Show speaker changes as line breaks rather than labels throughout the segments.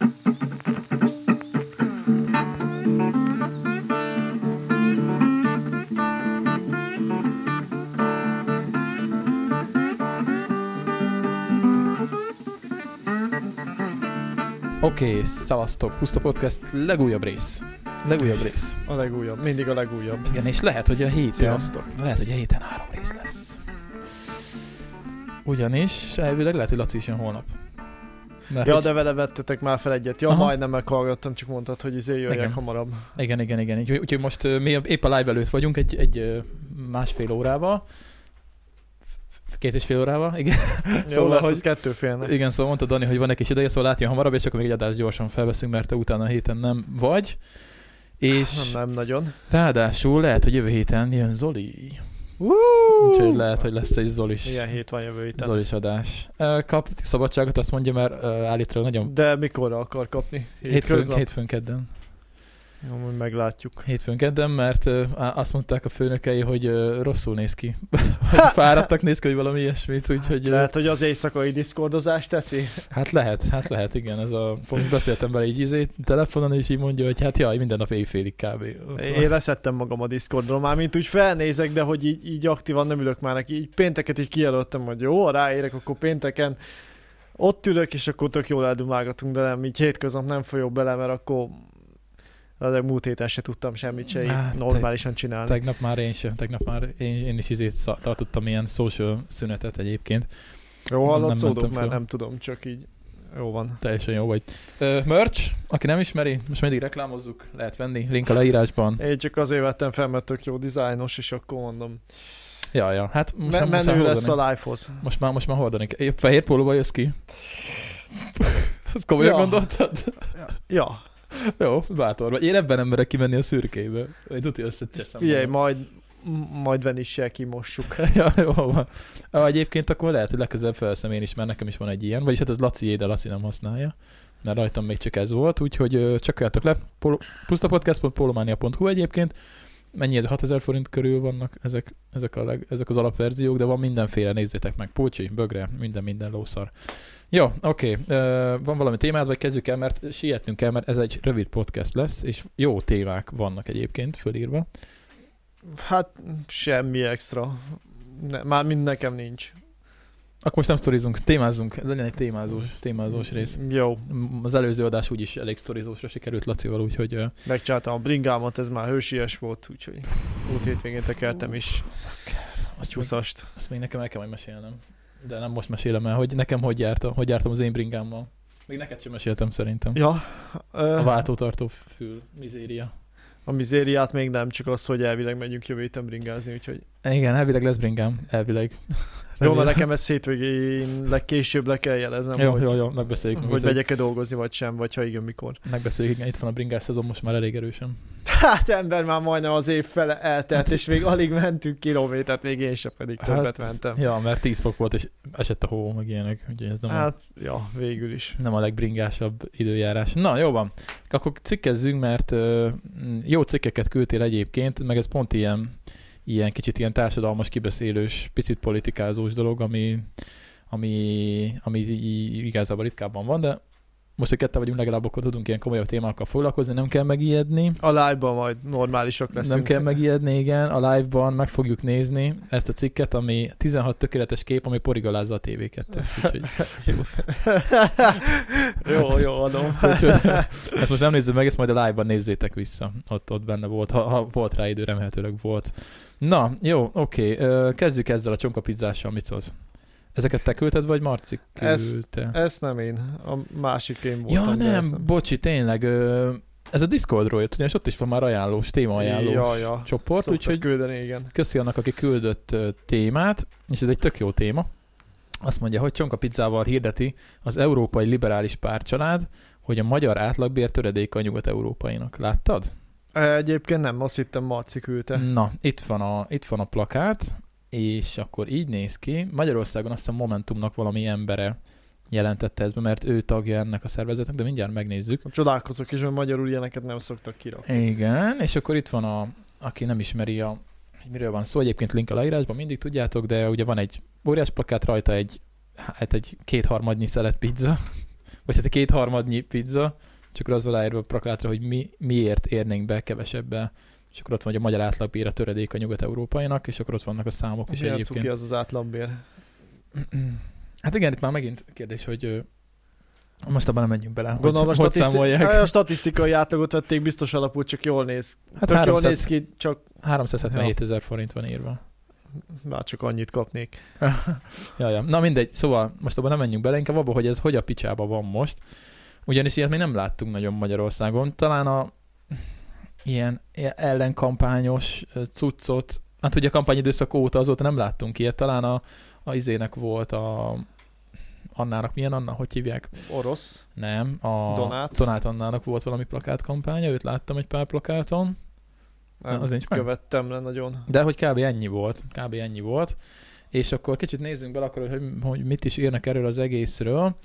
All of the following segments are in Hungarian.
Oké, okay, szavaztok, Puszta Podcast legújabb rész. Legújabb rész.
A legújabb, mindig a legújabb.
Igen, és lehet, hogy a héten,
Sziasztok.
lehet, hogy a héten három rész lesz. Ugyanis elvileg lehet, hogy Laci is jön holnap. Mert
Ja,
hogy,
de vele vettetek már fel egyet. Ja,
Aha.
majdnem meghallgattam, csak mondtad, hogy izé jöjjek
Igen.
hamarabb.
Igen, igen, igen. Úgyhogy, úgyhogy most mi épp a live előtt vagyunk egy, egy másfél órával. Két és fél órával, igen.
Jó
Szóval,
lesz,
hogy-
az kettő félnek.
Igen, szóval mondta Dani, hogy van egy kis ideje, szóval látja hamarabb, és akkor még egy adást gyorsan felveszünk, mert te utána a héten nem vagy. És
Nem, nem nagyon.
ráadásul lehet, hogy jövő héten jön Zoli. Úgyhogy lehet, hogy lesz egy Zolis,
Ilyen hét van jövő héten.
Zolis adás. Kap szabadságot, azt mondja, mert állítólag nagyon
De mikorra akar kapni?
hétfőn, hétfőn kedden.
Jó, majd meglátjuk.
Hétfőn kedden, mert ö, azt mondták a főnökei, hogy ö, rosszul néz ki. Fáradtak néz ki, hogy valami ilyesmit, úgyhogy ö,
Lehet, hogy az éjszakai diszkordozást teszi?
hát lehet, hát lehet, igen. Ez a, most beszéltem vele így izé, telefonon, és így mondja, hogy hát jaj, minden nap éjfélig kb.
Én leszettem magam a Discordról, már mint úgy felnézek, de hogy így, így aktívan nem ülök már neki. Így pénteket így kijelöltem, hogy jó, ráérek, akkor pénteken ott ülök, és akkor tök jól eldumálgatunk, de nem, így hétköznap nem folyok bele, mert akkor az múlt héten se tudtam semmit se így
Hát,
normálisan csinálni.
Tegnap már én sem, tegnap már én, én is izét tartottam ilyen social szünetet egyébként.
Jó hallatszódok, mert nem tudom, csak így jó van.
Teljesen jó vagy. Ö, merch, aki nem ismeri, most mindig reklámozzuk, lehet venni, link a leírásban.
Én csak azért vettem fel, mert tök jó dizájnos, és akkor mondom.
Ja, ja, hát most,
Me- menő lesz
hordani,
a live-hoz.
most már, most már hordani kell. Fehér pólóba jössz ki? Azt komolyan
Ja.
gondoltad?
Ja,
Jó, bátor vagy. Én ebben nem merek kimenni a szürkébe. Én tudja, összecseszem.
figyelj, majd, majd venissel kimossuk.
ja, jó van. Ah, egyébként akkor lehet, hogy legközelebb felszem én is, mert nekem is van egy ilyen. Vagyis hát az Laci de Laci nem használja. Mert rajtam még csak ez volt, úgyhogy ö, csekkoljátok le. Polo, pusztapodcast.polomania.hu egyébként. Mennyi ez? 6000 forint körül vannak ezek, ezek, a leg, ezek az alapverziók, de van mindenféle, nézzétek meg. Pulcsi, bögre, minden, minden lószar. Jó, oké. Ö, van valami témád, vagy kezdjük el, mert sietnünk kell, mert ez egy rövid podcast lesz, és jó témák vannak egyébként fölírva.
Hát semmi extra. Ne, már mind nekem nincs.
Akkor most nem sztorizunk, témázzunk. Ez legyen egy témázós, témázós rész.
Jó,
M- Az előző adás úgyis elég sztorizósra sikerült Lacival, úgyhogy ö,
megcsináltam a bringámat, ez már hősies volt, úgyhogy múlt hétvégén tekertem is
azt, még,
huszast.
azt még nekem el kell majd mesélnem. De nem most mesélem el, hogy nekem hogy jártam, hogy jártam az én bringámmal. Még neked sem meséltem szerintem.
Ja,
A
ö,
váltótartó fül, mizéria.
a mizériát még nem, csak az, hogy elvileg megyünk jövő héten bringázni, úgyhogy
Igen, elvileg lesz bringám, elvileg.
Jó, mert nekem ezt hétvégén legkésőbb le kell jeleznem,
Jó,
hogy,
jó, jó, megbeszéljük.
hogy
megbeszéljük.
megyek-e dolgozni, vagy sem, vagy ha igen, mikor.
Megbeszéljük, igen, itt van a bringás szezon most már elég erősen.
Hát ember már majdnem az év fele eltelt, és még alig mentünk kilométert, még én sem pedig többet mentem.
Ja, mert 10 fok volt, és esett a hó, meg ilyenek, úgyhogy ez nem a...
Hát, ja, végül is.
nem a legbringásabb időjárás. Na, jó van. Akkor cikkezzünk, mert jó cikkeket küldtél egyébként, meg ez pont ilyen, ilyen kicsit ilyen társadalmas, kibeszélős, picit politikázós dolog, ami, ami, ami igazából ritkábban van, de most, hogy ketten vagyunk, legalább akkor tudunk ilyen komolyabb témákkal foglalkozni, nem kell megijedni.
A live-ban majd normálisak leszünk.
Nem kell megijedni, igen. A live-ban meg fogjuk nézni ezt a cikket, ami 16 tökéletes kép, ami porigalázza a TV2-t. Úgyhogy,
jó, jó, adom.
úgyhogy ezt most nem nézzük meg, ezt majd a live-ban nézzétek vissza. Ott, ott benne volt, ha, ha volt rá idő, remélhetőleg volt. Na, jó, oké. Ö, Kezdjük ezzel a csonkapizzással, mit szólsz? Ezeket te küldted, vagy Marci
Ezt-
küldte?
Ezt nem én, a másik én voltam.
Ja,
ezt
nem, bocsi, tényleg. Ö, ez a Discordról jött, ugyanis ott is van már ajánlós, témaajánlós
Ja, ja.
csoport,
Szoktak
úgyhogy
küldeni, igen.
köszi annak, aki küldött témát, és ez egy tök jó téma. Azt mondja, hogy csonka pizzával hirdeti az Európai Liberális Párcsalád, hogy a magyar átlagbér töredéke a nyugat-európainak. Láttad?
Egyébként nem, azt hittem Marci küldte.
Na, itt van, a, itt van a plakát, és akkor így néz ki. Magyarországon azt hiszem Momentumnak valami embere jelentette ezt be, mert ő tagja ennek a szervezetnek, de mindjárt megnézzük.
Csodálkozok is, mert magyarul ilyeneket nem szoktak kirakni.
Igen, és akkor itt van a, aki nem ismeri a, hogy miről van szó, egyébként link a leírásban, mindig tudjátok, de ugye van egy óriás plakát rajta egy, hát egy kétharmadnyi szelet pizza, vagy hát két harmadnyi pizza, csak akkor az van ráírva a plakátra, hogy mi, miért érnénk be kevesebbel. És akkor ott van, hogy a magyar átlagbér a töredék a nyugat-európainak, és akkor ott vannak a számok is
a
egyébként.
cuki az az átlagbér?
Hát igen, itt már megint kérdés, hogy most abban nem menjünk bele,
Gondolom a,
hogy, hogy
statiszti-
számolják.
a statisztikai átlagot vették biztos alapul, csak jól néz.
Hát
Tök jól
300
néz ki, csak
377 ezer forint van írva.
már csak annyit kapnék.
ja, ja. Na mindegy, szóval most abban nem menjünk bele, inkább abba, hogy ez hogy a picsába van most. Ugyanis ilyet még nem láttunk nagyon Magyarországon. Talán a ilyen ellenkampányos cuccot, hát ugye a kampányidőszak óta azóta nem láttunk ilyet, talán a, a izének volt a Annának, milyen Anna, hogy hívják?
Orosz.
Nem, a
Donát.
Donát Annának volt valami plakátkampánya, őt láttam egy pár plakáton,
Nem
az nincs meg?
követtem le nagyon.
de hogy kb. ennyi volt, kb. ennyi volt. És akkor kicsit nézzünk bele akkor, hogy, hogy mit is írnak erről az egészről.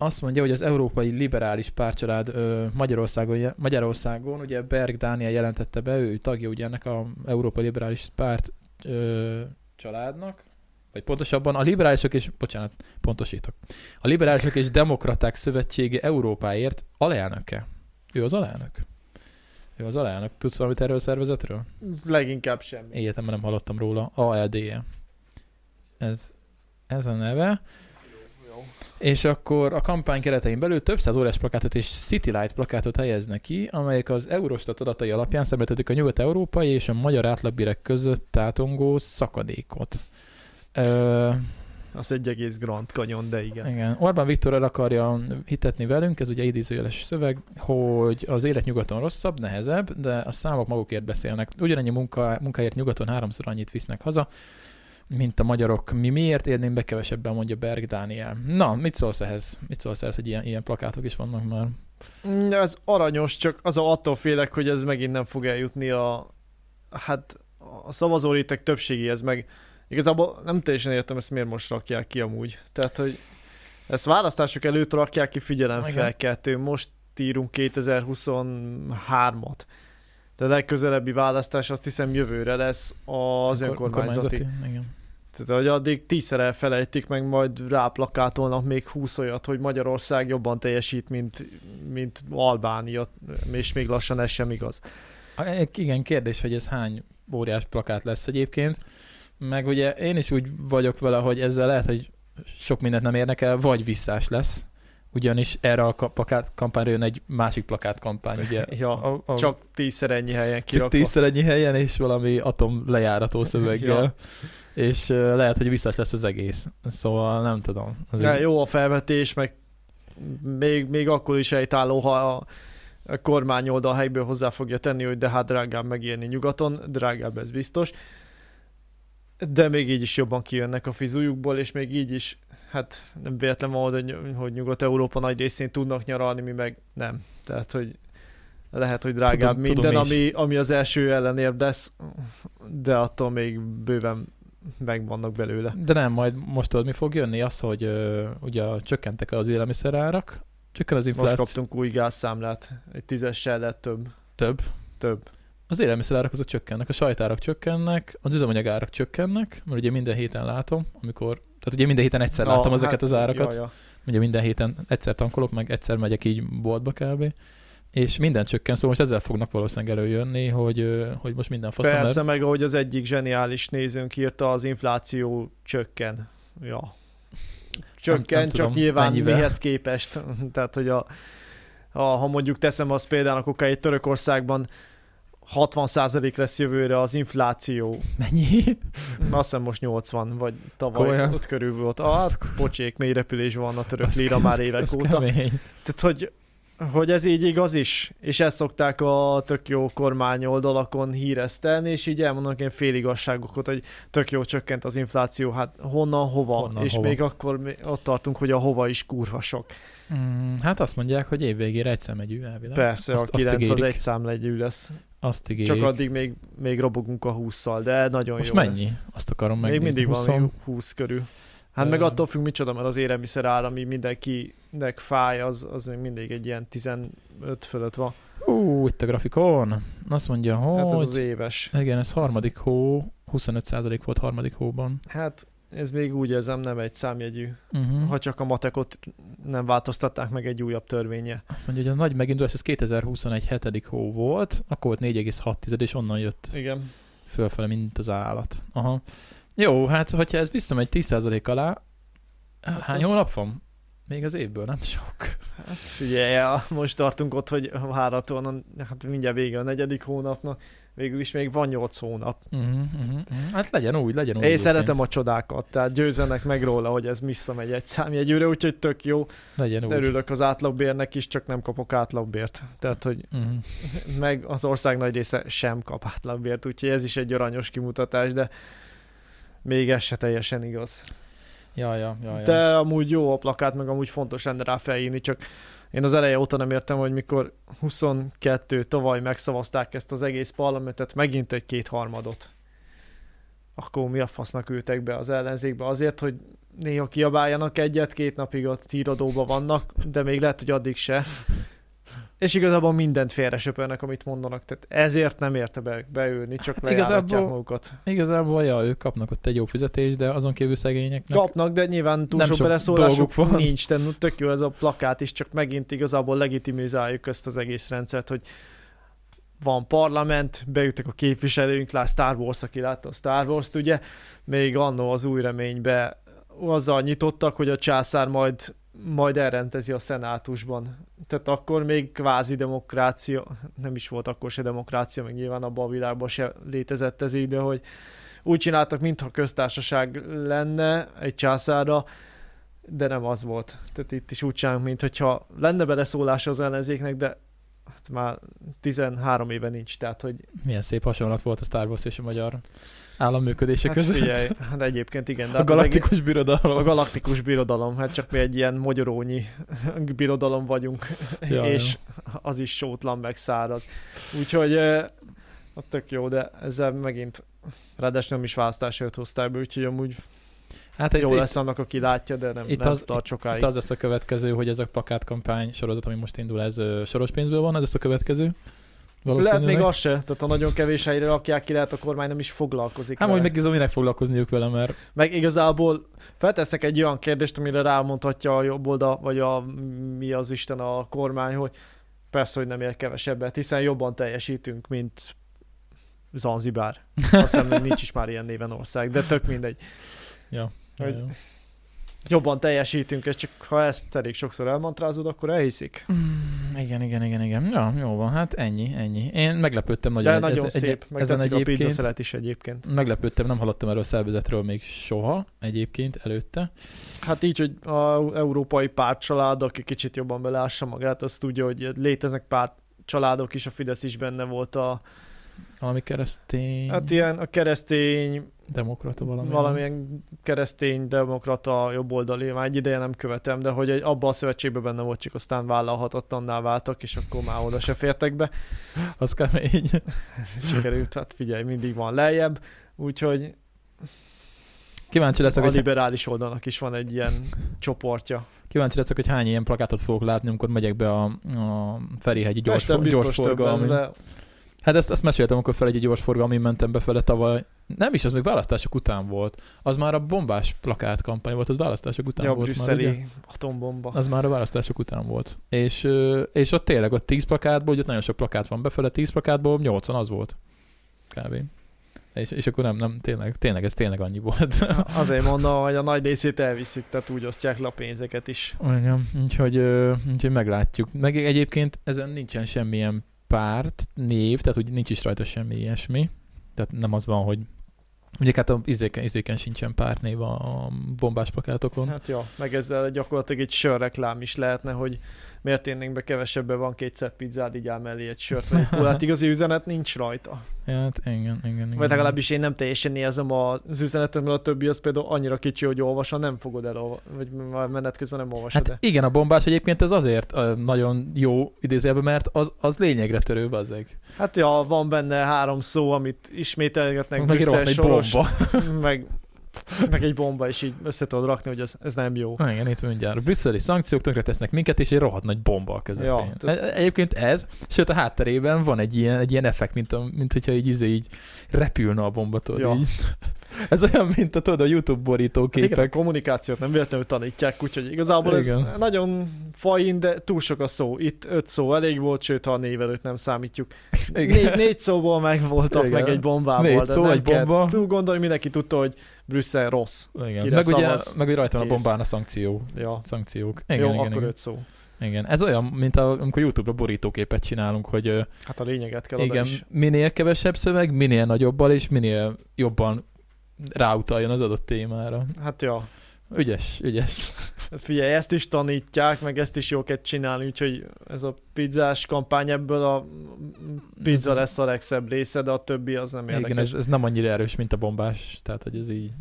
Azt mondja, hogy az Európai Liberális Pártcsalád ö, Magyarországon, Magyarországon, ugye Berg Dániel jelentette be, ő tagja ugye ennek a Európai Liberális Párt ö, családnak, vagy pontosabban a liberálisok és, bocsánat, pontosítok, a liberálisok és demokraták szövetsége Európáért alelnöke. Ő az alelnök. Ő az alelnök. Tudsz valamit erről a szervezetről?
Leginkább semmi.
Életemben nem hallottam róla. ALDE. Ez, ez a neve. És akkor a kampány keretein belül több száz órás plakátot és City Light plakátot helyeznek ki, amelyek az Eurostat adatai alapján szemléltetik a nyugat-európai és a magyar átlagbérek között tátongó szakadékot. Ö,
Az egy egész Grand Canyon, de igen.
igen. Orbán Viktor el akarja hitetni velünk, ez ugye idézőjeles szöveg, hogy az élet nyugaton rosszabb, nehezebb, de a számok magukért beszélnek. Ugyanennyi munka, munkáért nyugaton háromszor annyit visznek haza, mint a magyarok. Mi miért érném be kevesebben, mondja Berg Dániel. Na, mit szólsz ehhez? Mit szólsz ehhez, hogy ilyen, ilyen plakátok is vannak már?
Mm, Ez aranyos, csak az a attól félek, hogy ez megint nem fog eljutni a, hát a szavazórétek többségéhez, meg igazából nem teljesen értem ezt miért most rakják ki amúgy. Tehát, hogy ezt választások előtt rakják ki figyelemfelkeltő, most írunk 2023-at. De a legközelebbi választás azt hiszem jövőre lesz az
Önkor-
önkormányzati.
Igen.
Tehát, hogy addig tízszer elfelejtik, meg majd ráplakátolnak még 20 olyat, hogy Magyarország jobban teljesít, mint, mint Albánia, és még lassan ez sem igaz.
A- Igen, kérdés, hogy ez hány óriás plakát lesz egyébként. Meg ugye én is úgy vagyok vele, hogy ezzel lehet, hogy sok mindent nem érnek el, vagy visszás lesz. Ugyanis erre a plakát kampányra jön egy másik plakát kampány, ugye?
Ja,
a, a,
Csak tízszer ennyi helyen
csak
kirakva.
tízszer ennyi helyen, és valami atom lejárató szöveggel.
Ja.
És lehet, hogy visszás lesz az egész. Szóval nem tudom. Az
De
egy-
jó a felvetés, meg még, még akkor is helytálló, ha a, a kormányoldal helyből hozzá fogja tenni, hogy de hát drágább megélni nyugaton, drágább ez biztos. De még így is jobban kijönnek a fizujukból, és még így is, hát nem véletlen van, hogy, hogy Nyugat-Európa nagy részén tudnak nyaralni, mi meg nem. Tehát, hogy lehet, hogy drágább
Tudom-
minden,
tudom is.
ami, ami az első ellenérv lesz, de attól még bőven megvannak belőle.
De nem, majd most tudod, mi fog jönni? Az, hogy uh, ugye csökkentek az élelmiszerárak, csökken az
Most
infláció.
kaptunk új gázszámlát, egy tízessel lett több.
Több.
Több.
Az élelmiszerárak azok csökkennek, a sajtárak csökkennek, az üzemanyagárak csökkennek, mert ugye minden héten látom, amikor, tehát ugye minden héten egyszer látom ezeket az árakat,
Ja, ja.
ugye minden héten egyszer tankolok, meg egyszer megyek így boltba kb. És minden csökken, szóval most ezzel fognak valószínűleg előjönni, hogy, hogy most minden faszom
Persze, meg ahogy az egyik zseniális nézőnk írta, az infláció csökken. Ja. Csökken,
nem
csak
tudom,
nyilván
mennyivel.
mihez képest. Tehát, hogy a, a, ha mondjuk teszem azt például, akkor egy Törökországban 60% lesz jövőre az infláció.
Mennyi?
Azt hiszem most 80, vagy tavaly
Komolyan?
ott körül volt. Ah, pocsék, mély repülés van a török lira már évek óta.
kemény.
Tehát, hogy, hogy ez így igaz is, és ezt szokták a tök jó kormány oldalakon híresztelni, és így elmondanak ilyen féligasságokat, hogy tök jó csökkent az infláció, hát honnan, hova,
Honnan,
és
hova.
még akkor mi- ott tartunk, hogy a hova is kurva sok.
Mm, hát azt mondják, hogy évvégére egy szemegyű elvileg.
Persze,
azt,
a 9 az
ígérik.
egy számlegyű lesz.
Azt ígérik.
Csak addig még, még robogunk a 20-szal, de nagyon
Most
jó
mennyi?
lesz.
Azt akarom
Még
megnézni.
mindig
20
valami 20 körül. Hát meg attól függ micsoda, mert az élelmiszer ár, ami mindenkinek fáj, az, az még mindig egy ilyen 15 fölött van.
Ú, itt a grafikon. Azt mondja,
Hát ez
hogy...
az éves.
Igen, ez harmadik hó, 25% volt harmadik hóban.
Hát ez még úgy érzem nem egy számjegyű,
Uh-huh.
ha csak a matekot nem változtatták meg egy újabb törvénye.
Azt mondja, hogy a nagy megindulás ez 2021 hetedik hó volt, akkor volt 4,6 és onnan jött
Igen.
fölfele, mint az állat. Aha. Jó, hát hogyha ez visszamegy 10% alá,
Hát
hány
az-
hónap van? Még az évből, nem sok.
Hát figyelj, most tartunk ott, hogy várhatóan, hát mindjárt vége a negyedik hónapnak, végül is még van nyolc hónap.
Uh-huh, uh-huh. Hát legyen úgy, legyen úgy.
Én szeretem a csodákat, tehát győzenek meg róla, hogy ez visszamegy egy számjegyűre, úgyhogy tök jó.
Legyen úgy.
Örülök az átlagbérnek is, csak nem kapok átlagbért. Tehát, hogy
Uh-huh.
meg az ország nagy része sem kap átlagbért, úgyhogy ez is egy aranyos kimutatás, de még ez se teljesen igaz.
Ja, ja, ja, ja.
De amúgy jó a plakát, meg amúgy fontos lenne rá felírni, csak én az eleje óta nem értem, hogy mikor 22 tavaly megszavazták ezt az egész parlamentet, megint egy kétharmadot. Akkor mi a fasznak ültek be az ellenzékbe? Azért, hogy néha kiabáljanak egyet, két napig a híradóban vannak, de még lehet, hogy addig se. És igazából mindent félre söpörnek, amit mondanak. Tehát ezért nem érte be, beülni, csak
Hát
lejáratják magukat.
Igazából, ja, ők kapnak ott egy jó fizetést, de azon kívül szegényeknek.
Kapnak, de nyilván túl sok
sok
beleszólásuk
van.
nincs, de tök jó ez a plakát is, csak megint igazából legitimizáljuk ezt az egész rendszert, hogy van parlament, beüttek a képviselőink, lá Star Wars, aki látta a Star Wars-t, ugye, még annó az új reménybe azzal nyitottak, hogy a császár majd, majd elrendezi a szenátusban. Tehát akkor még kvázi demokrácia, nem is volt akkor se demokrácia, meg nyilván abban a világban se létezett ez így, de hogy úgy csináltak, mintha köztársaság lenne egy császára, de nem az volt. Tehát itt is úgy csinálunk, mint hogyha lenne beleszólása az ellenzéknek, de hát már 13 éve nincs, tehát hogy
Milyen szép hasonlat volt a Star Wars és a magyar állam működése
hát
között.
figyelj, hát egyébként igen. De
a
hát az egész-
galaktikus birodalom.
a galaktikus birodalom, hát csak mi egy ilyen magyarónyi birodalom vagyunk,
Ja,
és az is sótlan meg száraz. Úgyhogy hát tök jó, de ezzel megint ráadásul nem is választásért hozták be, úgyhogy amúgy
Hát
jó
itt,
lesz annak, aki látja, de nem,
itt
nem
az-
tart sokáig.
itt az lesz a következő, hogy ez a plakátkampány sorozat, ami most indul, ez soros pénzből van, ez lesz a következő.
Lehet még az se, tehát ha nagyon kevés helyre rakják ki, lehet a kormány nem is foglalkozik
Hát hogy meg minek foglalkozniuk vele, mert
Meg igazából felteszek egy olyan kérdést, amire rámondhatja a jobb oldal, vagy a mi az Isten a kormány, hogy persze, hogy nem ér kevesebbet, hiszen jobban teljesítünk, mint Zanzibár. Azt hiszem, nincs is már ilyen néven ország, de tök mindegy.
ja,
Hogy-
jó.
Jobban teljesítünk, és csak ha ezt elég sokszor elmantrázod, akkor elhiszik.
Mm, igen, igen, igen, igen. Ja, jó van, hát ennyi, ennyi. Én meglepődtem
De
nagyon.
nagyon
ez,
szép, meg
ezen
a
egyébként-
pizza szeret is egyébként.
Meglepődtem, nem hallottam erről a szervezetről még soha egyébként előtte.
Hát így, hogy a európai pártcsalád, aki kicsit jobban belássa magát, azt tudja, hogy léteznek párt családok is, a Fidesz is benne volt a,
Valami keresztény,
hát ilyen a keresztény,
demokrata valami.
valamilyen keresztény, demokrata, jobboldali, már egy ideje nem követem, de hogy egy, abban a szövetségben benne volt, csak aztán vállalhatatlanná váltak, és akkor már oda se fértek be.
Az kemény.
Sikerült, hát figyelj, mindig van lejjebb, úgyhogy
Kíváncsi leszek,
a
hogy,
liberális oldalnak is van egy ilyen csoportja.
kíváncsi leszek, hogy hány ilyen plakátot fogok látni, amikor megyek be a, a Ferihegyi gyors, gyors forgalmi. Hát ezt, ezt meséltem, amikor fel egy gyors forgalmi mentem befele tavaly. Nem is, az még választások után volt. Az már a bombás plakát kampány volt, az választások után
ja,
volt már, ugye?
brüsszeli atombomba.
Az már a választások után volt. És, és ott tényleg ott 10 plakátból, ugye ott nagyon sok plakát van befele, 10 plakátból 80 az volt. Kb. És, és akkor nem, nem, tényleg, tényleg ez tényleg annyi volt.
Azért mondom, hogy a nagy részét elviszik, tehát úgy osztják le a pénzeket is.
Igen, úgyhogy, úgyhogy meglátjuk. Meg egyébként ezen nincsen semmilyen párt, név, tehát úgy nincs is rajta semmi ilyesmi. Tehát nem az van, hogy Ugye hát a izéken, izéken sincsen pártnév a bombás plakátokon.
Hát ja, meg ezzel gyakorlatilag egy sörreklám is lehetne, hogy miért énnénk be kevesebben van kétszer pizzád, így áll mellé egy sört, vagy egy kólát. Igazi üzenet nincs rajta.
Hát igen, igen, igen.
Vagy legalábbis én nem teljesen érzem az üzenetet, mert a többi az például annyira kicsi, hogy olvasva nem fogod el, vagy menet közben nem olvasod
Hát
el.
igen, a bombás egyébként ez azért nagyon jó idézőjelben, mert az, az lényegre törő, bazzeg.
Hát ja, van benne három szó, amit ismételgetnek,
Meg egy
Brüsszel
egy
soros,
bomba.
meg, meg egy bomba, és így össze tudod rakni, hogy ez, ez nem jó.
Ah, Igen, itt mindjárt. A brüsszeli szankciók tönkre tesznek minket, és egy rohadt nagy bomba a közepén.
Ja,
Ja,
tehát-
Egyébként ez, sőt a hátterében van egy ilyen, egy ilyen effekt, mint, a, mint hogyha így, izé így repülne a bomba, tudod,
Ja.
így. Ez olyan, mint a, tudod, a YouTube
Hát igen, a
borítóképek.
kommunikációt nem véletlenül tanítják, úgyhogy igazából
Igen.
ez nagyon fain, de túl sok a szó. Itt öt szó elég volt, sőt, ha a névelőt nem számítjuk. Négy, négy szóból megvoltak,
Igen.
meg egy bombából.
Négy szó, egy bomba.
Túl gondolni, mindenki tudta, hogy Brüsszel rossz.
Igen.
Kire
Meg, ugye, meg hogy rajta van a bombán a szankció.
Ja.
Szankciók.
Igen,
Igen,
Jó,
igen,
akkor
igen.
öt szó.
igen. Ez olyan, mint a, amikor YouTube-ra borítóképet csinálunk, hogy
Hát a lényeget kell
igen,
is.
minél kevesebb szöveg, minél nagyobbal, és minél jobban ráutaljon az adott témára.
Hát ja.
Ügyes, ügyes.
Hát figyelj, ezt is tanítják, meg ezt is jó kell csinálni, úgyhogy ez a pizzás kampány ebből a pizza lesz a legszebb része, de a többi az nem érdekes.
Igen, ez, ez nem annyira erős, mint a bombás, tehát hogy ez így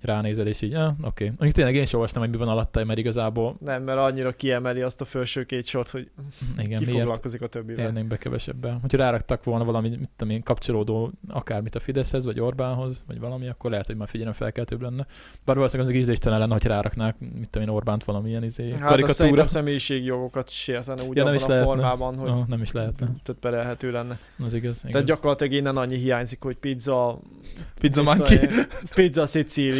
ránézel, és így, ah, oké. Okay. Mondjuk tényleg én sem olvastam, hogy mi van alatta, mert igazából,
Nem, mert annyira kiemeli azt a felső két sort, hogy
igen,
ki foglalkozik a többivel.
élnénk be kevesebben. Hogyha ráraktak volna valami, mit tudom én, kapcsolódó akármit a Fideszhez, vagy Orbánhoz, vagy valami, akkor lehet, hogy már figyelem felkeltőbb lenne. Bár valószínűleg az ízléstelen lenne, hogyha ráraknák, mit tudom én, Orbánt valamilyen izé,
Hát
karikatúra.
szerintem személyiségjogokat sértene úgy
Ja, nem is
a
lehetne.
formában, hogy
Oh, nem is lehetne.
tehát perelhető lenne.
Az igaz. igaz.
Tehát gyakorlatilag innen annyi hiányzik, hogy pizza,
Pizza
mit
Monkey.
tudom én,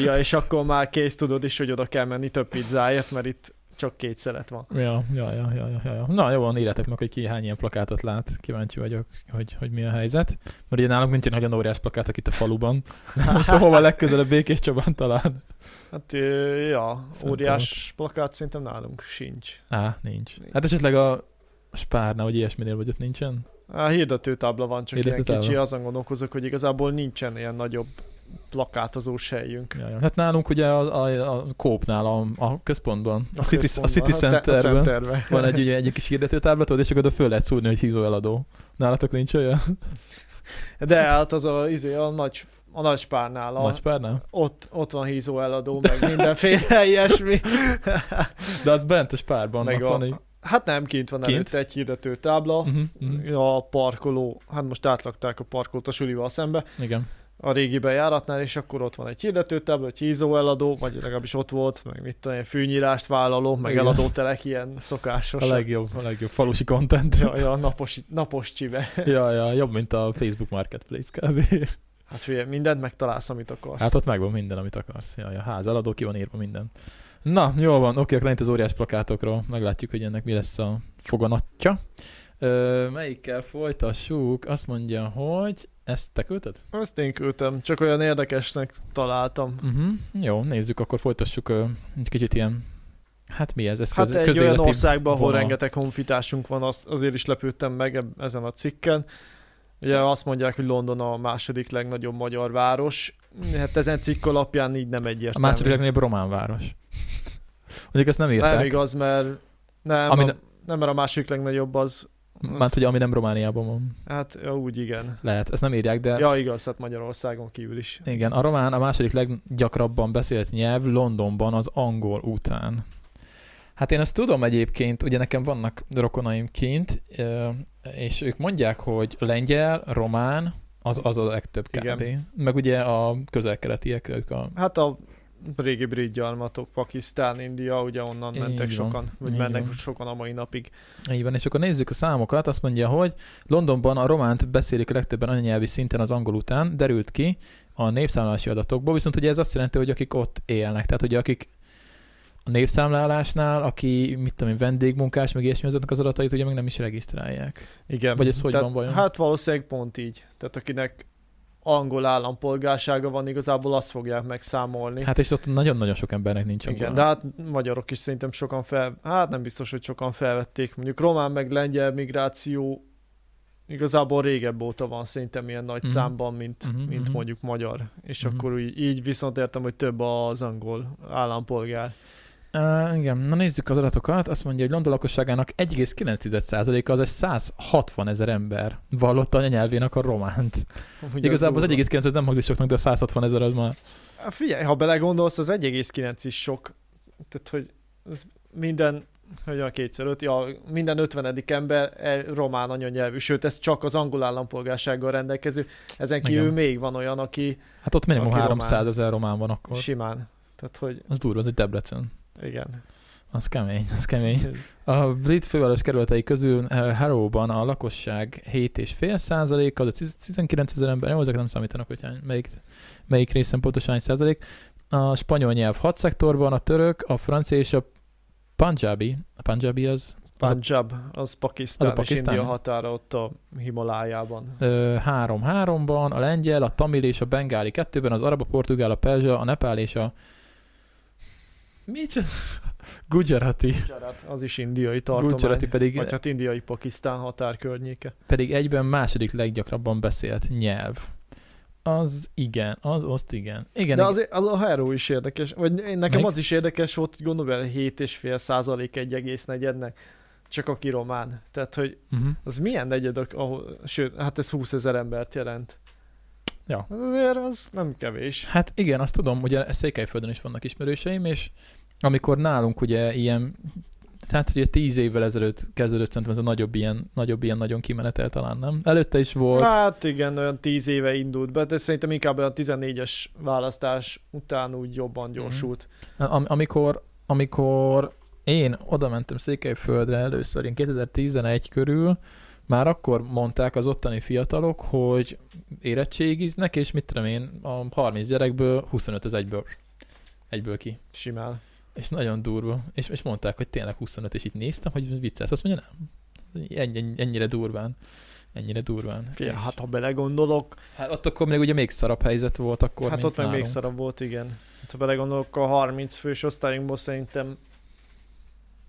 Szicília, és akkor már kész tudod is, hogy oda kell menni több pizzáért, mert itt csak két szelet van.
Ja, ja, ja, ja, ja, ja. Na jó, van, írjátok meg, hogy ki hány ilyen plakátot lát. Kíváncsi vagyok, hogy, hogy mi a helyzet. Mert ugye nálunk nincsen nagyon óriás plakátok itt a faluban. Most hova legközelebb Békés Csabán talán.
Hát ja,
Szerintem
óriás plakát szerintem nálunk sincs.
Á, nincs.
Nincs.
Hát esetleg a Spárnál, vagy ilyesminél vagy ott nincsen?
A hirdetőtábla van, csak ilyen
Hirdetőtábla.
kicsi, azon gondolkozok, hogy igazából nincsen ilyen nagyobb plakátozós helyünk.
Ja, ja. Hát nálunk ugye a, a, a Kópnál, a, a központban, a, City, a
központban,
City
ce-
Centerben
centerben.
van egy, ugye, egy kis hirdetőtábla, tudod, és akkor oda föl lehet szúrni, hogy hízó eladó. Nálatok nincs olyan?
De hát az a, izé, a nagy a nagy spárnál, a,
Nagy Spárnál?
ott, ott van hízó eladó, meg mindenféle ilyesmi.
De az bent a Spárban
Meg
van
a,
egy...
hát nem, kint van
Kint?
előtte egy hirdető tábla.
Uh-huh, uh-huh.
A parkoló, hát most átlakták a parkolót a sulival szembe,
Igen.
A régi bejáratnál, és akkor ott van egy hirdetőtábla, egy hízó eladó, vagy legalábbis ott volt, meg mit tudom, fűnyírást vállaló, meg
Igen.
eladótelek, ilyen szokásos.
A legjobb, a legjobb falusi content.
Ja, ja, napos, napos csibe.
ja, ja, jobb, mint a Facebook Marketplace kb.
Hát figyelj, mindent megtalálsz, amit akarsz.
Hát ott megvan minden, amit akarsz. Ja, ja, ház eladó, ki van írva minden. Na, jól van, oké, akkor ennyit az óriás plakátokról. Meglátjuk, hogy ennek mi lesz a foganatja. Ö, melyikkel folytassuk? Azt mondja, hogy ezt te küldted?
Ezt én küldtem, csak olyan érdekesnek találtam.
Uh-huh. Jó, nézzük, akkor folytassuk ö, egy kicsit ilyen, hát mi ez? ez
Hát
köz,
egy olyan országban, ahol rengeteg honfitársunk van, az, azért is lepődtem meg ezen a cikken. Ugye azt mondják, hogy London a második legnagyobb magyar város. Hát ezen cikk alapján így nem
A
egyértelmű.
második legnagyobb román város. Mondjuk ezt nem írták.
Nem igaz, mert nem,
Ami
a,
ne-
nem, mert a második legnagyobb az,
Mert hogy ami nem Romániában van.
hát ja, úgy igen.
Lehet, ezt nem írják, de
Ja, igaz, hát Magyarországon kívül is.
igen, a román a második leggyakrabban beszélt nyelv Londonban az angol után. Hát én ezt tudom egyébként, ugye nekem vannak rokonaim kint, és ők mondják, hogy lengyel, román, az, az a legtöbb kb.
Igen.
Meg ugye a közel-keletiek, ők a...
Hát a régi brit gyarmatok, Pakisztán, India, ugye onnan
Így
mentek
van,
sokan, vagy
így
mennek
van.
sokan a mai napig.
Így van, és akkor nézzük a számokat, azt mondja, hogy Londonban a románt beszélik a legtöbben anyanyelvi szinten az angol után, derült ki a népszámlálási adatokból, viszont ugye ez azt jelenti, hogy akik ott élnek, tehát ugye akik a népszámlálásnál, aki, mit tudom én, vendégmunkás, meg ilyesmi, azoknak az adatait ugye még nem is regisztrálják.
Igen.
Vagy ez hogy
Tehát,
van vajon?
Hát valószínűleg pont így. Tehát akinek angol állampolgársága van, igazából azt fogják megszámolni.
Hát és ott nagyon-nagyon sok embernek nincs
Igen,
angol.
de hát magyarok is szerintem sokan fel, hát nem biztos, hogy sokan felvették. Mondjuk román meg lengyel migráció igazából régebb óta van szerintem ilyen nagy
Mhm.
számban, mint,
Mhm,
mint
mhm.
mondjuk magyar. És
Mhm.
akkor így, így viszont értem, hogy több az angol állampolgár.
Uh, igen, na nézzük az adatokat. Azt mondja, hogy London lakosságának 1,9%-a, azaz 160 ezer ember vallotta anyanyelvének a románt.
Ugye
Igazából az
durva.
1,9 az nem hangzik soknak, de a 160 ezer az már...
Hát Figyelj, ha belegondolsz, az 1,9 is sok. Tehát, hogy ez minden, hogy a kétszer öt, ja, minden ötvenedik ember román anyanyelvű, sőt, ez csak az angol állampolgársággal rendelkező. Ezen kívül
Igen.
még van olyan, aki
Hát ott minimum
Aki
300
román.
ezer román van akkor.
simán. Tehát, hogy
Az durva, az egy Debrecen.
Igen.
Az kemény, az kemény. A brit főváros kerületei közül eh, Harrowban a lakosság 7,5 százalék, az a 19 ezer ember, jó, ezek nem számítanak, hogy hány, melyik, melyik részen pontosan hány százalék. A spanyol nyelv 6 szektorban, a török, a francia és a punjabi, a punjabi az
Punjab, az Pakisztán,
Az a Pakisztán?
és India határa ott a Himalájában.
3-3-ban, a lengyel, a tamil és a bengáli kettőben, az arab, a portugál, a perzsa, a nepál és a mi Gujarati.
Gujarat, az is indiai tartomány.
Gujarati pedig,
Vagy hát indiai Pakisztán határ környéke.
pedig egyben második leggyakrabban beszélt nyelv. Az igen, az oszt igen. Igen,
De azért az a Hero is érdekes, vagy nekem
Melyik?
az is érdekes volt, hogy gondolj bele 7,5 százalék egy egész negyednek, csak aki román. Tehát, hogy
Uh-huh.
az milyen negyed, ahol, sőt, hát ez 20 ezer embert jelent.
Ja.
Az azért az nem kevés.
Hát igen, azt tudom, ugye Székelyföldön is vannak ismerőseim, és amikor nálunk ugye ilyen, tehát ugye tíz évvel ezelőtt kezdődött szerintem ez a nagyobb ilyen, nagyobb ilyen nagyon kimenetel talán, nem? Előtte is volt.
Hát igen, olyan 10 éve indult be, de szerintem inkább olyan 14-es választás után úgy jobban gyorsult.
Am- amikor, amikor én oda mentem Székelyföldre először, én 2011 körül, már akkor mondták az ottani fiatalok, hogy érettségiznek, és mit tudom én, a 30 gyerekből 25 az egyből, egyből ki.
Simán.
És nagyon durva. És, és mondták, hogy tényleg 25, és itt néztem, hogy viccelsz. Azt mondja, nem. Ennyi, ennyi, ennyire durván. Ennyire durván.
Ja,
És-
hát ha belegondolok,
hát ott akkor még ugye még szarabb helyzet volt akkor,
hát ott meg még szarabb volt, igen. Hát, ha belegondolok, a 30 fős osztályunkból szerintem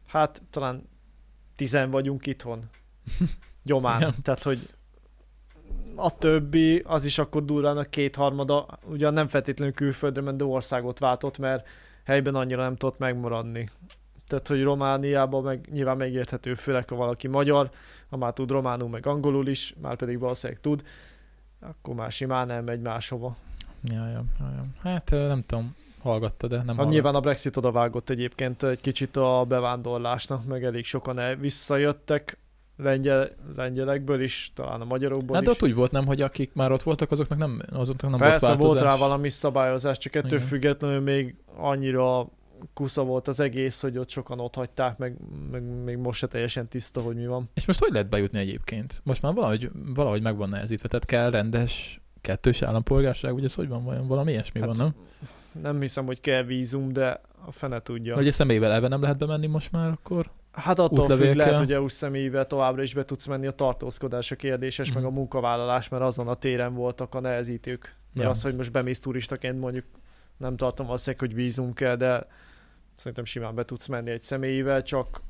hát talán 10 vagyunk itthon. Gyomán.
Igen.
Tehát, hogy a többi, az is akkor durván a kétharmada, ugyan nem feltétlenül külföldre ment, de országot váltott, mert helyben annyira nem tudott megmaradni. Tehát, hogy Romániában meg nyilván megérthető, főleg ha valaki magyar, ha már tud románul, meg angolul is, már pedig valószínűleg tud, akkor már simán elmegy máshova.
Ja, ja, ja, ja. Hát nem tudom, hallgatta, de nem
Hát
hallgatta.
nyilván a Brexit odavágott egyébként egy kicsit a bevándorlásnak, meg elég sokan el, visszajöttek lengyel, lengyelekből is, talán a magyarokból
Hát de
is.
ott úgy volt nem, hogy akik már ott voltak, azoknak nem, azoknak nem
Persze
volt
volt
változás.
rá valami szabályozás, csak ettől
Igen.
függetlenül még annyira kusza volt az egész, hogy ott sokan ott hagyták, meg, meg még most se teljesen tiszta, hogy mi van.
És most hogy lehet bejutni egyébként? Most már valahogy, valahogy meg van nehezítve, tehát kell rendes kettős állampolgárság, ugye ez hogy van vajon? Valami ilyesmi
Hát,
van, nem?
Nem hiszem, hogy kell vízum, de a fene tudja.
Vagy a személyvel elve nem lehet bemenni most már akkor?
Hát attól függ, lehet, hogy EU-s személyével továbbra is be tudsz menni, a tartózkodás a kérdéses,
Mhm.
meg a munkavállalás, mert azon a téren voltak a nehezítők. Mert
Ja.
az, hogy most bemész turistaként mondjuk nem tartom valószínűleg, hogy vízum kell, de szerintem simán be tudsz menni egy személyivel, csak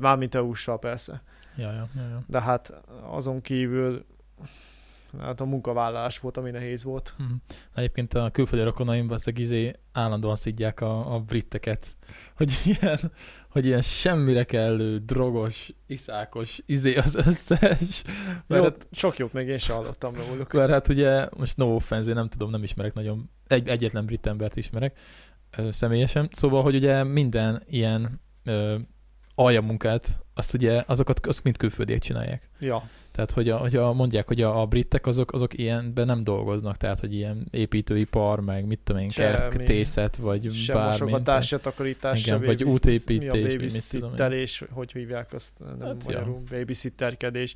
mármint EU-ssal persze.
Ja, ja, ja, ja.
De hát azon kívül hát a munkavállalás volt, ami nehéz volt.
Mhm. Egyébként a külföldi rokonaim ezek izé állandóan szidják a, a britteket, hogy ilyen, hogy ilyen semmire kellő, drogos, iszákos, izé az összes. Mert,
Jó,
hát,
sok jót még én sem hallottam róluk.
mert hát ugye, most no offense, én nem tudom, nem ismerek nagyon, egy, egyetlen brit embert ismerek ö, személyesen, szóval, hogy ugye minden ilyen ö, aljamunkát, azt ugye, azokat azt mind külföldiek csinálják.
Ja,
Tehát, hogy, a, hogy a, mondják, hogy a, a britek azok, azok ilyenben nem dolgoznak, tehát, hogy ilyen építőipar, meg mit tudom én, kertészet, vagy
sem
bármi.
mosogatás, se takarítás,
Igen,
se
vagy útépítés,
mi a
vagy mit tudom én.
hogy hívják azt, nem
Hát,
hát,
ja.
magyarul, babysitterkedés.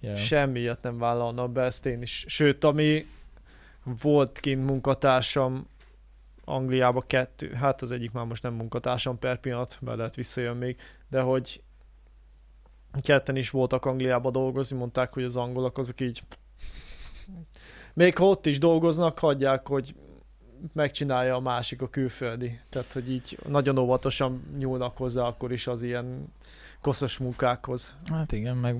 Ja.
Semmi ilyet nem vállalnak be, ezt én is. Sőt, ami volt kint munkatársam Angliába kettő, hát az egyik már most nem munkatársam per pillanat, mert lehet visszajön még, de hogy ketten is voltak Angliába dolgozni, mondták, hogy az angolok azok így még ha ott is dolgoznak, hagyják, hogy megcsinálja a másik a külföldi. Tehát, hogy így nagyon óvatosan nyúlnak hozzá akkor is az ilyen koszos munkákhoz.
Hát igen, meg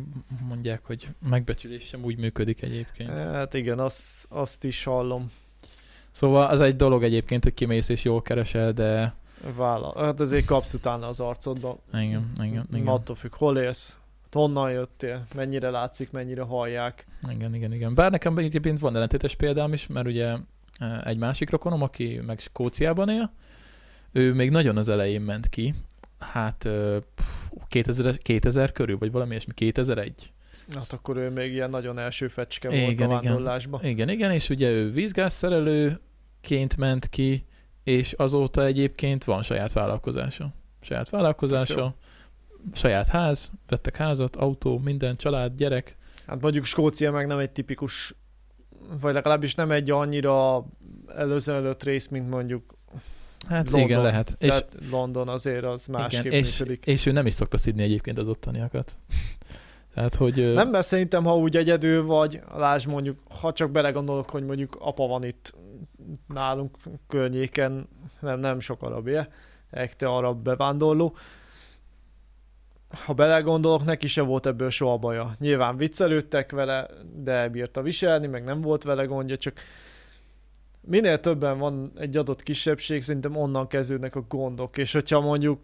mondják, hogy megbecsülés sem úgy működik egyébként.
Hát igen, azt, azt is hallom.
Szóval az egy dolog egyébként, hogy kimész és jól keresel, de
Vállal. Hát azért kapsz utána az arcodba.
igen, igen, igen.
Attól függ, hol élsz, honnan jöttél, mennyire látszik, mennyire hallják.
Igen, igen, igen. Bár nekem egyébként van ellentétes példám is, mert ugye eh, egy másik rokonom, aki meg Skóciában él, ő még nagyon az elején ment ki, hát eh, pff, 2000, 2000 körül, vagy valami ilyesmi, 2001.
Hát akkor ő még ilyen nagyon első fecske
Igen,
volt a
igen.
vándorlásban.
Igen, igen, és ugye ő vízgázszerelőként ment ki, és azóta egyébként van saját vállalkozása. saját vállalkozása,
Jó.
Saját ház, vettek házat, autó, minden, család, gyerek.
Hát mondjuk Skócia meg nem egy tipikus, vagy legalábbis nem egy annyira előző előtt rész, mint mondjuk
Hát
London.
igen, lehet. És,
Tehát London azért az másképp
igen, és,
működik.
és ő nem is szokta szidni egyébként az ottaniakat. Tehát, hogy...
Nem, mert szerintem, ha úgy egyedül vagy, lásd mondjuk, ha csak belegondolok, hogy mondjuk apa van itt nálunk környéken, nem, nem sok arabja, ekte arab bevándorló, ha belegondolok, neki se volt ebből soha baja. Nyilván viccelődtek vele, de bírta viselni, meg nem volt vele gondja, csak minél többen van egy adott kisebbség, szerintem onnan kezdődnek a gondok, és hogyha mondjuk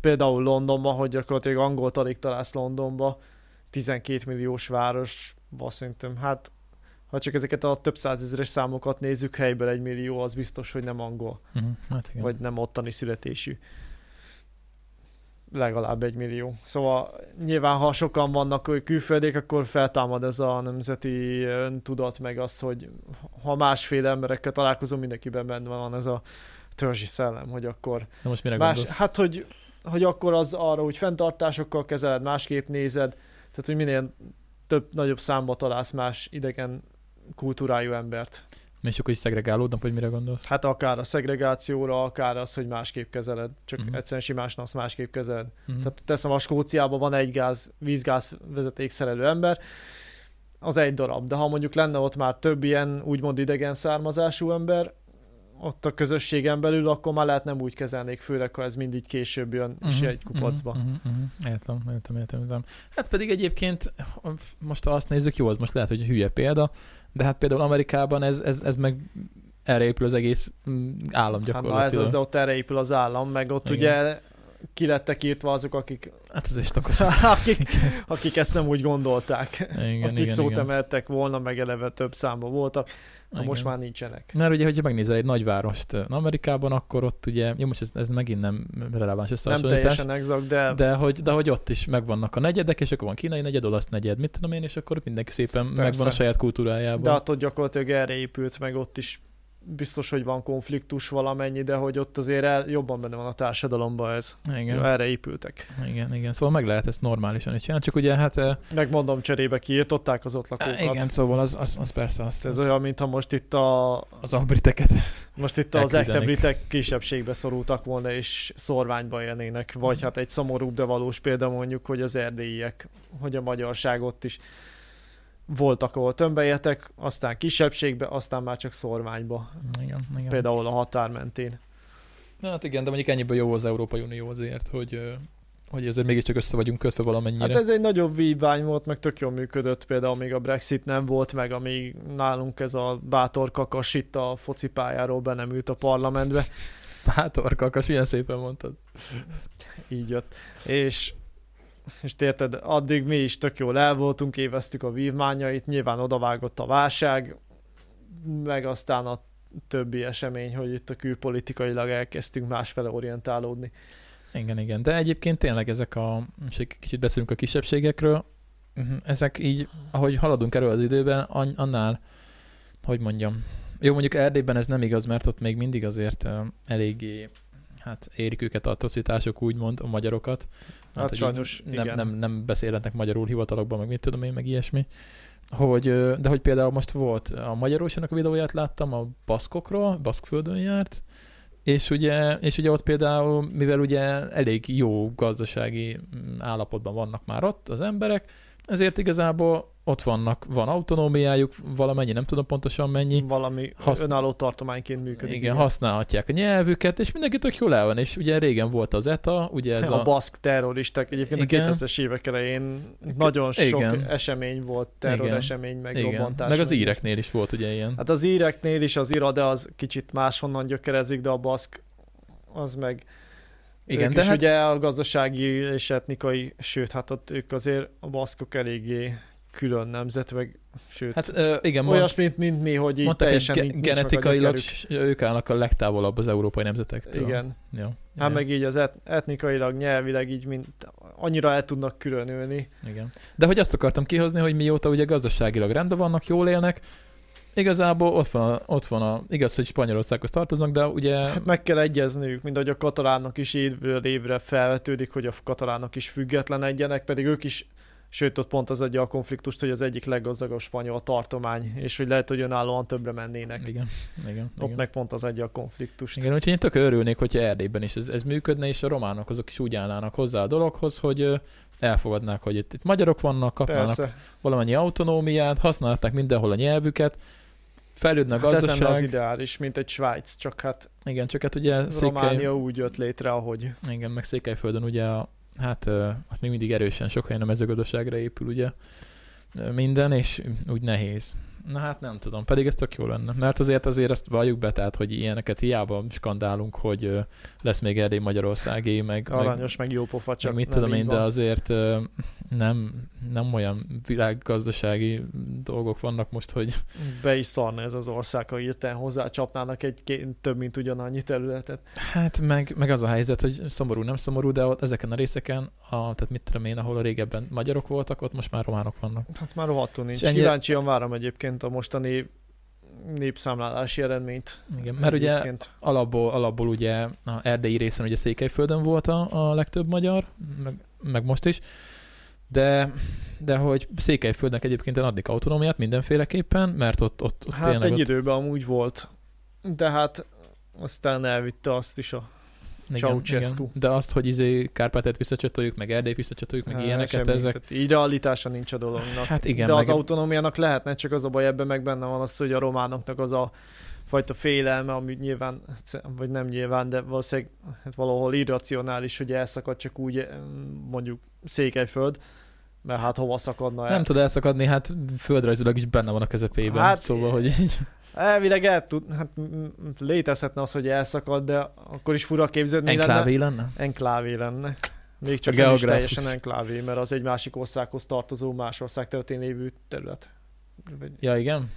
például Londonban, hogy gyakorlatilag angolt alig találsz Londonba, 12 milliós városba szerintem, hát ha csak ezeket a több százezeres számokat nézzük, helyből egy millió, az biztos, hogy nem angol,
Mhm, hát igen.
vagy nem ottani születésű. Legalább egy millió. Szóval nyilván, ha sokan vannak hogy külföldiek, akkor feltámad ez a nemzeti tudat, meg az, hogy ha másféle emberekkel találkozom, mindenkiben benne van ez a törzsi szellem, hogy akkor
Na most mire
Más,
gondolsz?
hát, hogy, hogy akkor az arra úgy fenntartásokkal kezeled, másképp nézed, tehát, hogy minél több, nagyobb számba találsz más idegen kultúrájú embert.
És akkor is szegregálódnak, hogy mire gondolsz?
Hát akár a szegregációra, akár az, hogy másképp kezeled, csak uh-huh. egyszerűen simásnak azt másképp kezeled.
Mhm.
Tehát teszem, a Skóciában van egy gáz, vízgáz vezeték szerelő ember, az egy darab, de ha mondjuk lenne ott már több ilyen úgymond idegen származású ember, ott a közösségen belül, akkor már lehet nem úgy kezelnék, főleg ha ez mindig később jön, és
Mhm,
egy kupacba.
mhm, mhm, mhm. Értem, értem, értem, értem. Hát pedig egyébként, most ha azt nézzük, jó, az most lehet, hogy hülye példa, de hát például Amerikában ez, ez, ez meg erre épül az egész mm, állam
Hát na ez
gyakorlatilag.
az, de ott erre épül az állam, meg ott
Igen.
ugye ki lettek írtva azok, akik,
Hát ez is
akik, akik ezt nem úgy gondolták.
Igen,
akik
igen,
szót
igen.
emeltek volna, meg eleve több számba voltak, na
Igen.
most már nincsenek.
Mert ugye, hogyha megnézel egy nagyvárost Amerikában, akkor ott ugye, jó, most ez, ez megint nem releváns
Nem
összehasonlítás,
teljesen exakt, de, de
de hogy, de hogy ott is megvannak a negyedek, és akkor van kínai negyed, olasz negyed, mit tudom én, és akkor mindenki szépen
Persze.
megvan a saját kultúrájában.
de attól gyakorlatilag erre épült, meg ott is biztos, hogy van konfliktus valamennyi, de hogy ott azért el, jobban benne van a társadalomban ez.
igen,
Erre épültek.
igen, igen, szóval meg lehet ezt normálisan is csinálni, csak ugye hát ö,
Megmondom, cserébe kiírtották az ott lakókat.
igen, szóval az, az, az persze az,
Ez
az,
olyan, mintha most itt a
az albriteket.
Most itt az
Elküldenik.
britek kisebbségbe szorultak volna, és szorványba élnének. Vagy hát egy szomorúbb, de valós példa mondjuk, hogy az erdélyiek, hogy a magyarság ott is voltak, ahol tömbbe éltek, aztán kisebbségbe, aztán már csak szorványba.
Igen, igen.
Például a határ mentén.
Na, hát igen, de mondjuk ennyiből jó az Európai Unió azért, hogy, hogy azért mégiscsak össze vagyunk kötve valamennyire.
Hát ez egy nagyobb vívvány volt, meg tök jól működött, például még a Brexit nem volt, meg amíg nálunk ez a bátor kakas itt a focipályáról be nem ült a parlamentbe.
Bátor kakas, ilyen szépen mondtad.
így jött. És, és érted, addig mi is tök jól el voltunk, éveztük a vívmányait, nyilván odavágott a válság, meg aztán a többi esemény, hogy itt a külpolitikailag elkezdtünk másfele orientálódni.
Igen, igen. De egyébként tényleg ezek a, és egy kicsit beszélünk a kisebbségekről, mhm, ezek így, ahogy haladunk erről az időben, an- annál, hogy mondjam, jó, mondjuk Erdélyben ez nem igaz, mert ott még mindig azért eléggé, hát érik őket atrocitások, úgymond, a magyarokat.
Hát
hogy
sajnos,
nem,
igen.
nem, nem beszélhetnek magyarul hivatalokban, meg mit tudom én, meg ilyesmi. Hogy, de hogy például most volt a Magyarországnak a videóját láttam, a baszkokról, baszkföldön járt, és ugye, és ugye ott például, mivel ugye elég jó gazdasági mm, állapotban vannak már ott az emberek, ezért igazából ott vannak, van autonómiájuk, valamennyi, nem tudom pontosan mennyi,
Valami
Hasz-
önálló tartományként működik.
igen, használhatják a nyelvüket, és mindenki tök jól el van, és ugye régen volt az ETA, ugye ez
a,
a...
baszk terroristák. Egyébként
Igen.
a 2000-es évek elején nagyon sok
Igen.
esemény volt, terror
Igen.
esemény, meg
igen,
robbantás.
meg az íreknél is volt ugye ilyen.
Hát az íreknél is az irade az kicsit máshonnan gyökerezik, de a baszk az meg
Igen,
ők
de
is
hát,
ugye a gazdasági és etnikai, sőt, hát ott ők azért a baszkok eléggé külön nemzet, meg sőt,
hát ö, igen, mond,
olyas, mint, mint mi, hogy így teljesen
ge- genetikailag ők állnak a legtávolabb az európai nemzetektől.
Igen.
Jó.
Hát
Igen.
meg így az et, etnikailag, nyelvileg így mint annyira el tudnak különülni.
Igen. De hogy azt akartam kihozni, hogy mióta ugye gazdaságilag rendben vannak, jól élnek, igazából ott van, a, ott van a, igaz, hogy Spanyolországhoz tartoznak, de ugye...
Hát meg kell egyezniük, mint ahogy a katalánok is évről évre felvetődik, hogy a katalánok is függetlenedjenek, pedig ők is Sőt, ott pont az adja a konfliktust, hogy az egyik leggazdagabb spanyol tartomány, és hogy lehet, hogy önállóan többre mennének.
Igen, igen.
Ott
igen.
meg pont az adja a konfliktust.
Igen, úgyhogy én tök örülnék, hogyha Erdélyben is ez, ez működne, és a románok azok is úgy állnának hozzá a dologhoz, hogy elfogadnák, hogy itt, itt magyarok vannak, kapnának
Persze,
valamennyi autonómiát, használták mindenhol a nyelvüket, fejlődne a
hát ez lenne az
gazdaság.
ideális, mint egy Svájc, csak hát
Igen, csak hát ugye Székely,
Románia úgy jött létre, ahogy.
igen, meg Székelyföldön ugye a, hát ott még mindig erősen sok helyen a mezőgazdaságra épül ugye minden, és úgy nehéz. Na hát nem tudom, pedig ez tök jó lenne. Mert azért azért ezt valljuk be, tehát hogy ilyeneket hiába skandálunk, hogy ö, lesz még Erdély Magyarországé, meg, meg,
Aranyos, meg jó pofa,
csak mit tudom én, de
van.
azért ö, nem, nem olyan világgazdasági dolgok vannak most, hogy
Be is szarna ez az ország, ha írtán hozzá csapnának egy több, mint ugyanannyi területet.
hát meg, meg az a helyzet, hogy szomorú, nem szomorú, de ott ezeken a részeken, a, tehát mit tudom én, ahol a régebben magyarok voltak, ott most már románok vannak.
Hát már rohadtul nincs.
És ennyi-
Kíváncsian várom egyébként a mostani népszámlálási eredményt.
Igen, mert ugye
Egyébként.
alapból, alapból ugye a erdei részen ugye Székelyföldön volt a, a legtöbb magyar, meg, meg most is, de, de hogy Székelyföldnek egyébként addig autonómiát mindenféleképpen, mert ott, ott, ott
Hát
tényleg
egy
ott,
időben amúgy volt, de hát aztán elvitte azt is a... Ceausescu.
De azt, hogy izé Kárpátát visszacsatoljuk, meg Erdélyt visszacsatoljuk, meg
Á,
ilyeneket,
semmi.
ezek,
Tehát így realitása nincs a dolognak.
hát igen,
de
meg,
az autonómiának lehetne, csak az a baj ebben meg benne van az, hogy a románoknak az a fajta félelme, ami nyilván, vagy nem nyilván, de valószínűleg hát valahol irracionális, hogy elszakad csak úgy mondjuk Székelyföld, mert hát hova szakadna el?
nem tud elszakadni, hát földrajzilag is benne van a közepében,
Hát,
hát, szóval, hogy így,
Elvileg el tud, hát létezhetne az, hogy elszakad, de akkor is fura lenne.
enklávé lenne.
Enklávé lenne. Még csak nem is teljesen enklávé, mert az egy másik országhoz tartozó, más ország területén lévő terület. Vagy,
Ja, igen?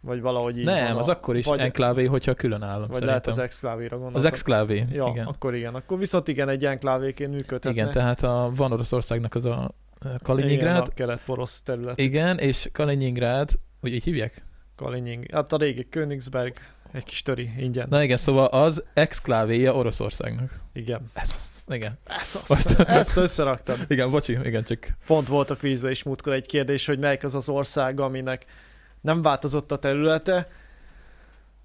vagy valahogy így
Nem,
van
az
a,
akkor is
vagy-
enklávé, hogyha külön állam,
Vagy
szerintem.
lehet az exklávéra
Az
gondoltam.
exklávé,
Ja,
igen.
akkor igen. Akkor viszont igen, egy enklávéként működhetne.
Igen, tehát a, van Oroszországnak az a a
Igen,
Kaliningrád,
a kelet-porosz terület.
igen, és Kaliningrád, úgy így hívják?
Kalining. Hát a régi Königsberg, egy kis töri, ingyen.
Na igen, szóval az exklávéja Oroszországnak.
Igen.
Ez az. Igen.
Ez az,
Most-
ezt összeraktad.
Igen, bocsi, igen, csak
Pont volt a kvízben is múltkor egy kérdés, hogy melyik az az ország, aminek nem változott a területe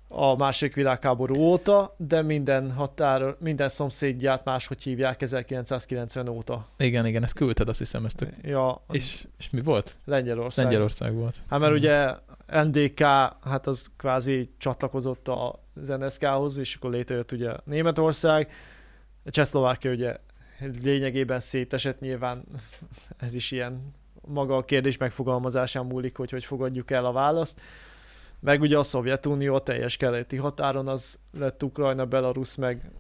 a második világháború óta, de minden határ, minden szomszédját máshogy hívják 1990 óta.
igen, igen, ezt küldted, azt hiszem, ezt a...
Ja,
És, és mi volt?
Lengyelország.
Lengyelország volt.
Hát mert
Mhm.
ugye NDK, hát az kvázi csatlakozott az NSK-hoz, és akkor létrejött ugye Németország. Csehszlovákia ugye lényegében szétesett nyilván, ez is ilyen maga a kérdés megfogalmazásán múlik, hogy hogy fogadjuk el a választ. Meg ugye a Szovjetunió a teljes keleti határon, az lett Ukrajna, Belarus, meg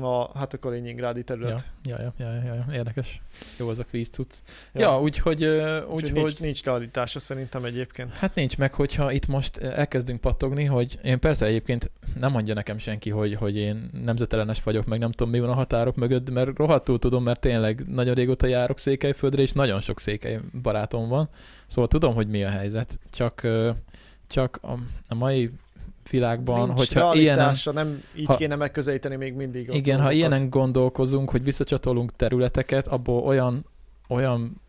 a, hát a Kaliningrádi terület.
Ja, ja, ja, ja, ja, ja, érdekes. Jó az a kvíz cucc. Ja,
Ja.
úgyhogy,
Úgyhogy
úgyhogy
nincs, nincs realitása szerintem egyébként.
Hát nincs meg, hogyha itt most elkezdünk pattogni, hogy én persze egyébként nem mondja nekem senki, hogy, hogy én nemzetellenes vagyok, meg nem tudom mi van a határok mögött, mert rohadtul tudom, mert tényleg nagyon régóta járok Székelyföldre, és nagyon sok székely barátom van, szóval tudom, hogy mi a helyzet, csak, csak a, a mai világban,
Nincs
hogyha
realitása, nem így
ha-
kéne megközelíteni még mindig.
igen, ha ilyenen gondolkozunk, hogy visszacsatolunk területeket, abból olyan, olyan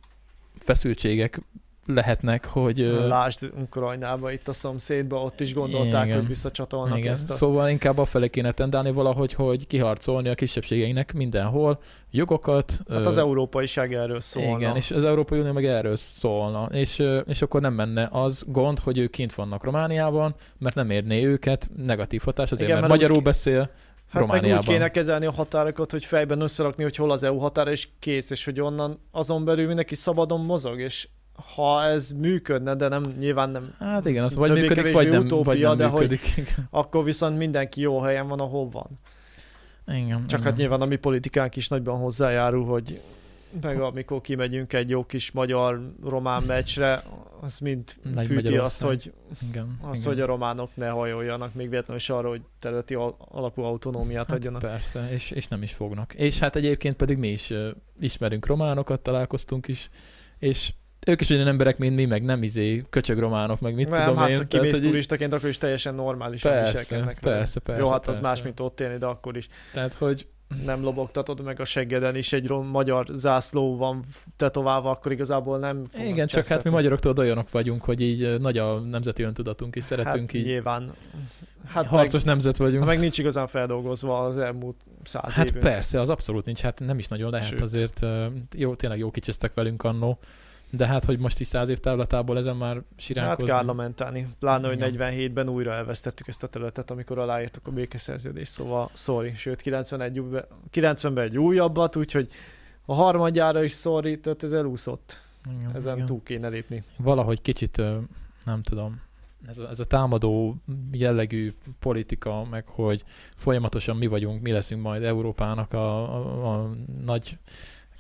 feszültségek lehetnek, hogy... ö,
Lásd Ukrajnába, itt a szomszédba, ott is gondolták,
Igen.
hogy visszacsatolnak
Igen.
ezt. Azt.
Szóval inkább afelé kéne tendálni valahogy, hogy kiharcolni a kisebbségeinek mindenhol jogokat.
Hát
ö,
az európaiság erről szólna.
Igen, és az Európai Unió meg erről szólna. És, ö, és akkor nem menne az gond, hogy ők kint vannak Romániában, mert nem érné őket negatív hatás, azért
Igen,
mert
mert
magyarul
ki-
beszél.
hát meg
Romániában.
úgy kéne kezelni a határokat, hogy fejben összerakni, hogy hol az EU határa, és kész, és hogy onnan azon belül mindenki szabadon mozog, és ha ez működne, de nem, nyilván nem,
Hát igen, az vagy működik, vagy nem, vagy
utópia,
nem
de hogy-
működik. Igen.
akkor viszont mindenki jó helyen van, ahol van.
Igen,
Csak
igen.
hát nyilván a mi politikánk is nagyban hozzájárul, hogy meg amikor kimegyünk egy jó kis magyar-román meccsre, az mind
Nagy
fűti azt, hogy,
igen,
azt,
igen.
hogy a románok ne hajoljanak, még véletlenül is arra, hogy területi al- alapú autonómiát
Hát
adjanak.
persze, és, és nem is fognak. És hát egyébként pedig mi is uh, ismerünk románokat, találkoztunk is, és ők is olyan emberek, mint mi, meg nem izé köcsögrománok, meg mit
nem,
tudom
hát
én. tehát,
kimész
így-
turistaként, akkor is teljesen normálisan
Persze,
viselkednek.
persze, persze.
Jó, hát az
persze.
más, mint ott élni, de akkor is
Tehát, hogy
nem lobogtatod meg a seggeden is egy rom- magyar zászló van tetoválva, akkor igazából nem
igen, csak hát mi
csesztetni.
magyarok tudod olyanok vagyunk, hogy így nagy a nemzeti öntudatunk, és szeretünk
hát,
így
nyilván. Hát
harcos
meg,
nemzet vagyunk.
hát meg nincs igazán feldolgozva az elmúlt száz
Hát
évünk.
persze, az abszolút nincs, hát nem is nagyon lehet
Sőt.
Azért. Jó, tényleg jó kicsesztek velünk annó, de hát, hogy most is száz év távlatából ezen már
Hát
siránkozni.
kell lamentálni. Pláne, hogy
Igen.
47-ben újra elvesztettük ezt a területet, amikor aláírtuk a békeszerződést, szóval sorry. Sőt, 91 új- 90-ben egy újabbat, úgyhogy a harmadjára is sorry, tehát ez elúszott.
Igen,
Ezen
igen.
túl kéne lépni.
Valahogy kicsit, nem tudom, ez a, ez a támadó jellegű politika, meg hogy folyamatosan mi vagyunk, mi leszünk majd Európának a, a, a nagy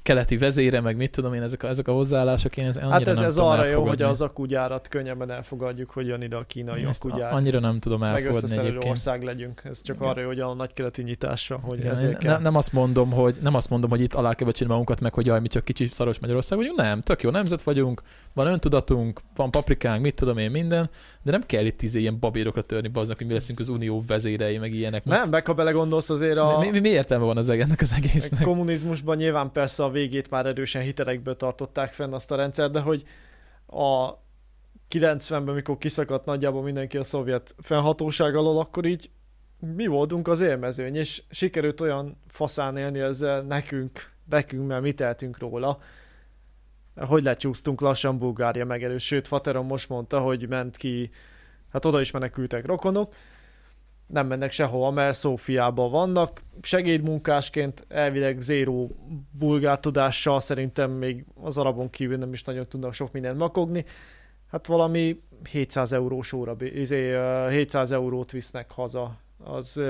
keleti vezére, meg mit tudom én, ezek a, ezek a hozzáállások, én ez annyira
Hát ez,
nem
ez
tudom
arra jó,
elfogadni.
hogy az akugyárat könnyebben elfogadjuk, hogy jön ide a kínai
Ezt
akugyár.
annyira nem tudom
meg
elfogadni
összeszerelő
egyébként.
ország legyünk. Ez csak
Igen.
arra jó, hogy a nagykeleti nyitásra, hogy
Igen,
ezért kell.
ne, nem azt mondom, hogy nem azt mondom, hogy itt alá kell becsülni magunkat, meg hogy jaj, mi csak kicsi szaros Magyarország vagyunk. Nem, tök jó nemzet vagyunk, van öntudatunk, van paprikánk, mit tudom én, minden, de nem kell itt izé ilyen babérokra törni baznak, hogy mi leszünk az unió vezérei, meg ilyenek. Most
Nem, meg ha belegondolsz azért a...
mi, mi, mi, értelme van az ennek az egésznek?
kommunizmusban nyilván persze a végét már erősen hitelekből tartották fenn azt a rendszert, de hogy a 90-ben, mikor kiszakadt nagyjából mindenki a szovjet fennhatóság alól, akkor így mi voltunk az élmezőny, és sikerült olyan faszán élni ezzel nekünk, nekünk, mert mi tehetünk róla, hogy lecsúsztunk lassan Bulgária megelőtt. Sőt, Fateron most mondta, hogy ment ki, hát oda is menekültek rokonok, nem mennek sehova, mert Szófiában vannak. Segédmunkásként elvileg zéró bulgár tudással szerintem még az arabon kívül nem is nagyon tudnak sok mindent makogni. Hát valami 700 eurós óra, izé, ö, 700 eurót visznek haza. Az,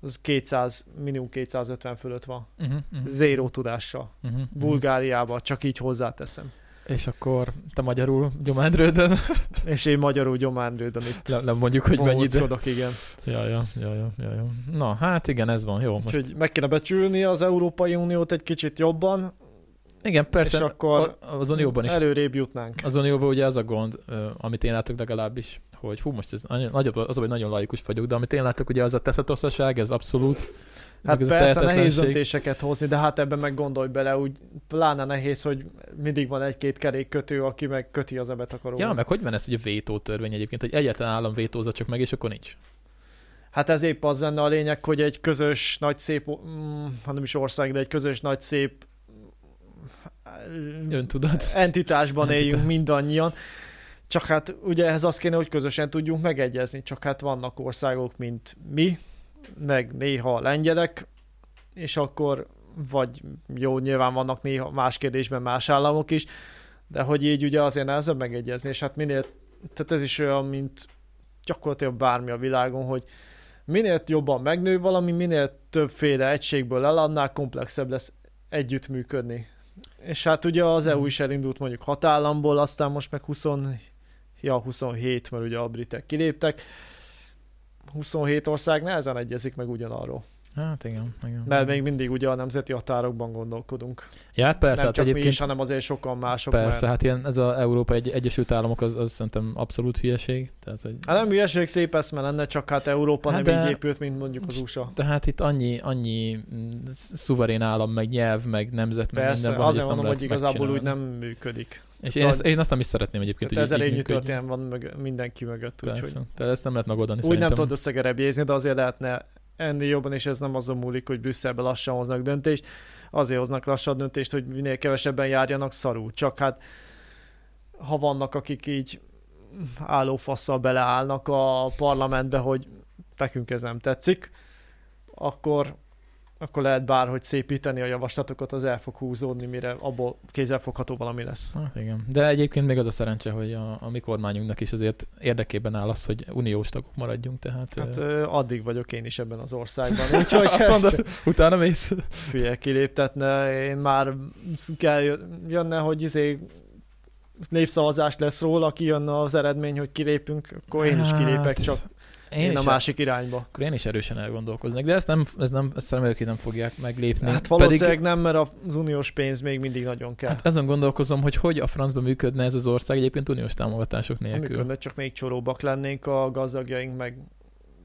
az 200, minimum 250 fölött van.
Uh-huh, uh-huh,
Zéró tudással.
uh-huh,
Bulgáriába, csak így hozzáteszem.
És akkor te magyarul gyomádrődön,
És én magyarul gyománrődöm itt.
nem, nem mondjuk, hogy mennyit.
Bohóckodok, igen.
Ja, ja, ja, ja, ja, ja. Na, hát igen, ez van, jó. Most...
Úgyhogy meg kéne becsülni az Európai Uniót egy kicsit jobban,
Igen, persze,
és akkor
az Unióban is
előrébb jutnánk.
Az Unióban ugye az a gond, amit én látok legalábbis, hogy fú, most ez nagyon, nagyobb, az, hogy nagyon laikus vagyok, de amit én látok, ugye az a teszetosszaság, ez abszolút.
Hát
ez
persze nehéz döntéseket hozni, de hát ebben meg gondolj bele, úgy pláne nehéz, hogy mindig van egy-két kerékkötő, aki meg köti az ebetakaróhoz.
Ja, meg hogy van ez, hogy a vétó törvény egyébként, hogy egyetlen állam vétózza csak meg, és akkor nincs.
Hát ez épp az lenne a lényeg, hogy egy közös, nagy szép, mm, ha nem is ország, de egy közös, nagy szép
Öntudat.
entitásban éljünk
Entitás.
mindannyian. Csak hát ugye ehhez az kéne, hogy közösen tudjunk megegyezni, csak hát vannak országok, mint mi, meg néha a lengyelek, és akkor vagy jó, nyilván vannak néha más kérdésben más államok is, de hogy így ugye azért nehezebb megegyezni, és hát minél, tehát ez is olyan, mint gyakorlatilag bármi a világon, hogy minél jobban megnő valami, minél többféle egységből eladnál, komplexebb lesz együttműködni. És hát ugye az EU is elindult mondjuk hat államból, aztán most meg 20, ja 27, mert ugye a britek kiléptek. 27 ország nehezen egyezik meg ugyanarról.
Hát igen, igen.
Mert még mindig ugye a nemzeti határokban gondolkodunk.
Ja, hát persze,
nem
hát
csak mi
egyébként
is, hanem azért sokan mások.
persze,
Mert...
hát ilyen, ez az Európa egy, Egyesült Államok, az, az szerintem abszolút hülyeség. Tehát, hogy...
Hát nem hülyeség szép eszme lenne, csak hát Európa
Hát
nem
de-
így épült, mint mondjuk az USA.
Tehát itt annyi, annyi mm, szuverén állam, meg nyelv, meg nemzet, meg
Persze,
minden van,
azért mondom, hogy igazából úgy nem működik.
És én, ezt, én azt nem is szeretném egyébként,
Tehát évnyi
működjön.
történelem van mög- mindenki mögött,
Persze.
úgyhogy
Tehát ezt nem lehet megoldani
úgy
szerintem.
nem tudod összegerebjézni, de azért lehetne ennél jobban, és ez nem azon múlik, hogy Brüsszelbe lassan hoznak döntést. Azért hoznak lassan döntést, hogy minél kevesebben járjanak szarul. Csak hát ha vannak, akik így állófasszal beleállnak a parlamentbe, hogy nekünk ez nem tetszik, akkor, akkor lehet bárhogy szépíteni a javaslatokat, az el fog húzódni, mire abból kézzelfogható valami lesz.
Hát igen. De egyébként még az a szerencse, hogy a, a mi kormányunknak is azért érdekében áll az, hogy uniós tagok maradjunk, tehát...
Hát
ö,
addig vagyok én is ebben az országban, úgyhogy
azt mondod, utána mész.
Fülye kiléptetne, én már kell jönne, hogy izé népszavazás lesz róla, kijönne az eredmény, hogy kilépünk, akkor én is kilépek,
Hát,
csak én, én a másik irányba.
Akkor én is erősen elgondolkoznék, de ezt nem, ez nem, ezt hogy nem fogják meglépni.
Hát valószínűleg Pedig, nem, mert az uniós pénz még mindig nagyon kell. Hát
azon gondolkozom, hogy hogy a francban működne ez az ország egyébként uniós támogatások nélkül.
Működne, csak még csoróbbak lennénk a gazdagjaink, meg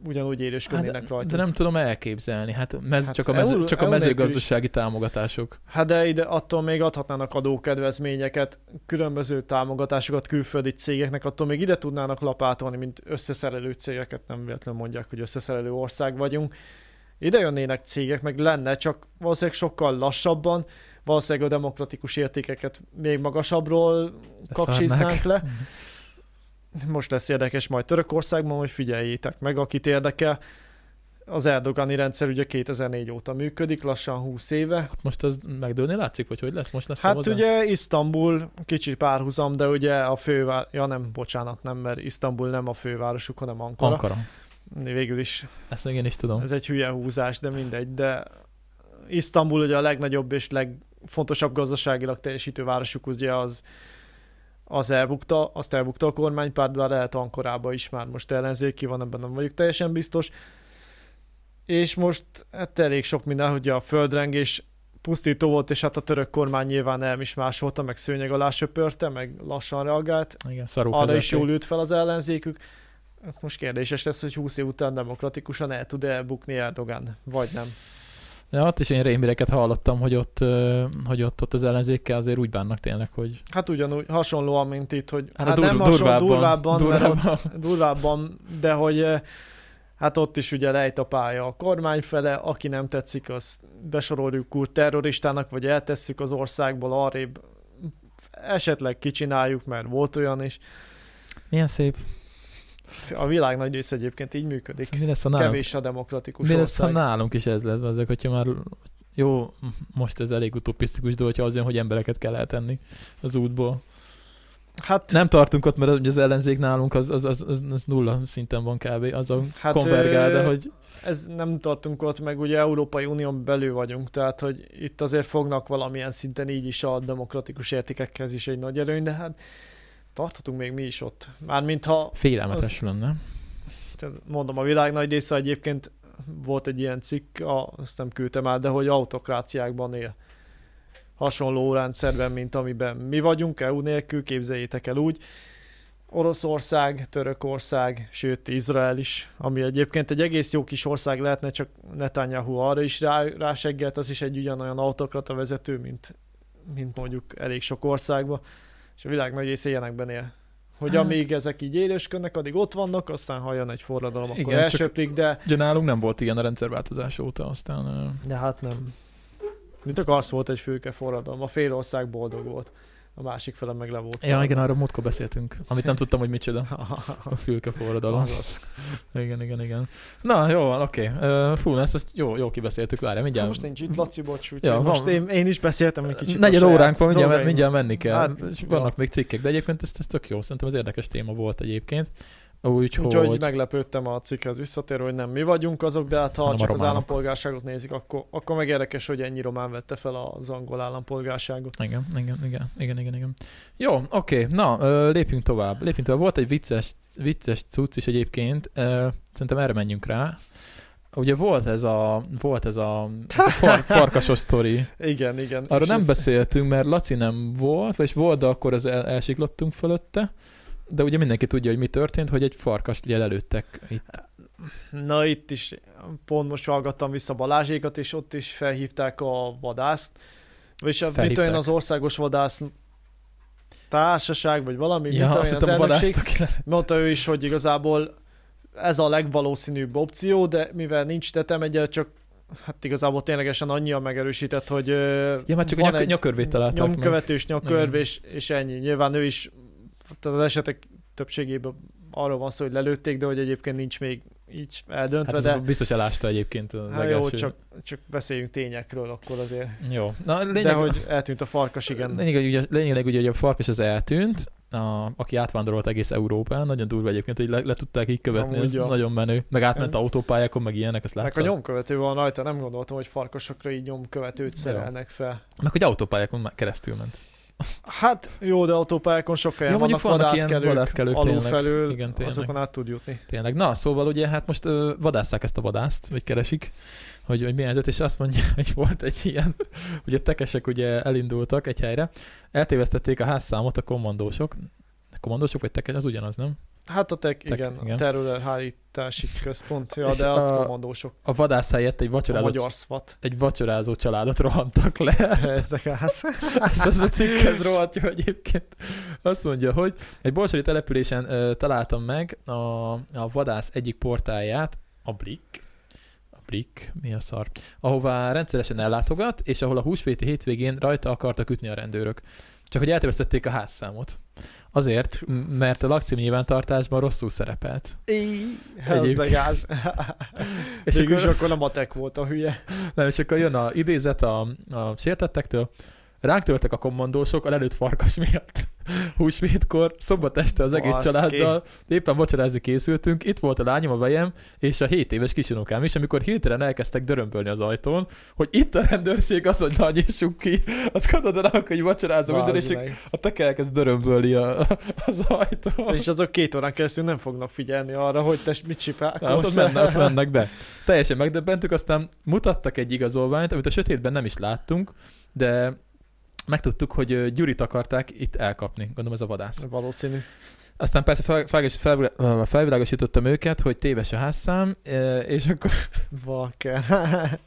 ugyanúgy érősködnének hát, rajta.
De nem tudom elképzelni, hát, mez, hát csak, a mező, csak a mezőgazdasági támogatások.
Hát de ide attól még adhatnának adókedvezményeket, különböző támogatásokat külföldi cégeknek, attól még ide tudnának lapátolni, mint összeszerelő cégeket, nem véletlenül mondják, hogy összeszerelő ország vagyunk. Ide jönnének cégek, meg lenne, csak valószínűleg sokkal lassabban, valószínűleg a demokratikus értékeket még magasabbról kapcsiznánk le. Most lesz érdekes majd Törökországban, hogy figyeljétek meg, akit érdekel. Az Erdogani rendszer ugye 2004 óta működik, lassan 20 éve. Hát
most az megdőlni látszik, vagy hogy lesz? Most lesz
Hát ugye Isztambul, kicsit párhuzam, de ugye a főváros, ja nem, bocsánat, nem, mert Isztambul nem a fővárosuk, hanem Ankara.
Ankara.
Végül is.
Ezt én is tudom.
Ez egy hülye húzás, de mindegy, de Isztambul ugye a legnagyobb és legfontosabb gazdaságilag teljesítő városuk ugye az az elbukta, azt elbukta a kormánypárt, de lehet Ankorába is már most ellenzéki van, ebben nem vagyok teljesen biztos. És most hát elég sok minden, hogy a földrengés pusztító volt, és hát a török kormány nyilván el is másolta, meg szőnyeg alá söpörte, meg lassan reagált.
Igen,
Arra is jól ült fel az ellenzékük. Most kérdéses lesz, hogy 20 év után demokratikusan el tud elbukni Erdogan, vagy nem.
Ja, ott is én rémíreket hallottam, hogy ott, hogy ott, ott az ellenzékkel azért úgy bánnak tényleg, hogy...
Hát ugyanúgy, hasonlóan, mint itt, hogy hát, hát dur- nem hasonló, durvábban, durvábban, Mert ott, durvábban, de hogy hát ott is ugye lejt a pálya a kormány fele, aki nem tetszik, azt besoroljuk úgy terroristának, vagy eltesszük az országból arrébb, esetleg kicsináljuk, mert volt olyan is.
Milyen szép.
A világ nagy része egyébként így működik.
Mi lesz, a nálunk,
Kevés a demokratikus
Mi
lesz,
ha nálunk is ez lesz, ezek, hogyha már jó, most ez elég utopisztikus, de hogyha az jön, hogy embereket kell eltenni az útból. Hát, nem tartunk ott, mert az ellenzék nálunk az, az, az, az, az nulla szinten van kb. Az a hát konvergál, de hogy...
Ez nem tartunk ott, meg ugye Európai Unión belül vagyunk, tehát hogy itt azért fognak valamilyen szinten így is a demokratikus értékekhez is egy nagy előny, de hát tarthatunk még mi is ott. Mármint ha...
Félelmetes az, lenne.
Mondom, a világ nagy része egyébként volt egy ilyen cikk, azt nem küldtem el, de hogy autokráciákban él. Hasonló rendszerben, mint amiben mi vagyunk, EU nélkül, képzeljétek el úgy. Oroszország, Törökország, sőt Izrael is, ami egyébként egy egész jó kis ország lehetne, csak Netanyahu arra is rá, ráseggelt, az is egy ugyanolyan autokrata vezető, mint, mint mondjuk elég sok országban és a világ nagy része ilyenekben él. Hogy hát. amíg ezek így élősködnek, addig ott vannak, aztán ha jön egy forradalom, akkor Igen, elsöplik, de...
Ugye nálunk nem volt ilyen a rendszerváltozás óta, aztán...
De hát nem. Mint akarsz volt egy főke forradalom, a fél ország boldog volt a másik fele meg le volt.
Ja, igen, arra múltkor beszéltünk, amit nem tudtam, hogy micsoda. A fülke forradalom. Azaz. igen, igen, igen. Na, jó van, oké. Okay. Fú, ezt, jó, jó kibeszéltük, várj, mindjárt.
most nincs itt Laci, bocs, ja, most én, én, is beszéltem egy kicsit.
Negyed óránk van, mindjárt, mindjárt menni kell. Hát, vannak ja. még cikkek, de egyébként ez, ez tök jó, szerintem ez érdekes téma volt egyébként. Úgyhogy...
Úgyhogy meglepődtem a cikkhez visszatérő, hogy nem mi vagyunk azok, de hát ha csak az állampolgárságot nézik, akkor, akkor meg érdekes, hogy ennyi román vette fel az angol állampolgárságot.
Igen, igen, igen, igen, igen. igen. Jó, oké, okay. na, lépjünk tovább. Lépjünk tovább. Volt egy vicces, vicces cucc is egyébként, szerintem erre menjünk rá. Ugye volt ez a, volt ez a, ez a far, farkasos sztori.
igen, igen.
Arra nem ez... beszéltünk, mert Laci nem volt, vagy volt, de akkor az el, elsiklottunk fölötte. De ugye mindenki tudja, hogy mi történt, hogy egy farkast ugye lelőttek itt.
Na itt is, pont most hallgattam vissza Balázsékat, és ott is felhívták a vadászt. Vagyis a, mit olyan az országos vadász társaság, vagy valami,
ja, mit olyan az elnökség.
Mondta ő is, hogy igazából ez a legvalószínűbb opció, de mivel nincs tetemegye, csak hát igazából ténylegesen annyian megerősített, hogy
ja, már csak van a nyak, nyakörvét találták
Nyomkövetős nyakörv, és, és ennyi. Nyilván ő is tehát az esetek többségében arról van szó, hogy lelőtték, de hogy egyébként nincs még így eldöntve. Hát
de... biztos elásta egyébként a
hát jó, csak, csak beszéljünk tényekről akkor azért.
Jó. Na,
lényeg... De hogy eltűnt a farkas, igen.
Lényeg, ugye, lényeg ugye, hogy a farkas az eltűnt, a, aki átvándorolt egész Európán, nagyon durva egyébként, hogy le, le tudták így követni, Amúgy ez jó. nagyon menő. Meg átment ja. autópályákon, meg ilyenek, ezt láttam.
Meg a nyomkövető van rajta, nem gondoltam, hogy farkasokra így nyomkövetőt szerelnek fel.
Meg hogy autópályákon keresztül ment.
Hát jó, de autópályákon sok helyen
Ja, mondjuk
vannak
vannak ilyen
vadátkelők,
vadátkelők,
alulfelül.
Igen, tényleg.
azokon át tud jutni.
Tényleg. Na, szóval ugye hát most ö, vadásszák ezt a vadászt, vagy keresik, hogy, hogy milyen helyzet, és azt mondja, hogy volt egy ilyen, ugye tekesek ugye elindultak egy helyre, eltévesztették a házszámot a kommandósok, kommandósok vagy tekes, az ugyanaz, nem?
Hát a tek,
Tek-
igen,
igen.
igen. területhárítási központ, ja, de a,
a-
kommandósok,
A vadász helyett egy
a
vacsorázó,
magyar szvat.
egy vacsorázó családot rohantak le.
Ezek a ház.
Ezt az a cikkhez rohadja egyébként. Azt mondja, hogy egy bolsori településen ö, találtam meg a, a vadász egyik portáját, a Blick, a Blick, mi a szar, ahová rendszeresen ellátogat, és ahol a húsvéti hétvégén rajta akartak ütni a rendőrök. Csak hogy eltévesztették a házszámot. Azért, mert a lakcím nyilvántartásban rosszul szerepelt.
Így, ez a gáz.
És
Végül
akkor-
akkor nem a tek volt a hülye.
Nem, és akkor jön a idézet a, a sértettektől. Ránk törtek a kommandósok a lelőtt farkas miatt. Húsvétkor, szombat este az egész
Baszki.
családdal, éppen vacsorázni készültünk, itt volt a lányom, a vejem, és a 7 éves kisunokám is, amikor hirtelen elkezdtek dörömbölni az ajtón, hogy itt a rendőrség, az, hogy na nyissuk ki, azt gondolod el, hogy vacsorázom minden, és a tek elkezd dörömbölni a, az ajtón.
És azok két órán keresztül nem fognak figyelni arra, hogy te mit
Hát
csipálkolsz.
ott, mennek, ott mennek be. Teljesen megdöbbentük, aztán mutattak egy igazolványt, amit a sötétben nem is láttunk, de megtudtuk, hogy Gyurit akarták itt elkapni, gondolom ez a vadász.
Valószínű.
Aztán persze fel, fel, fel, fel, felvilágosítottam őket, hogy téves a házszám, és akkor
Bakker.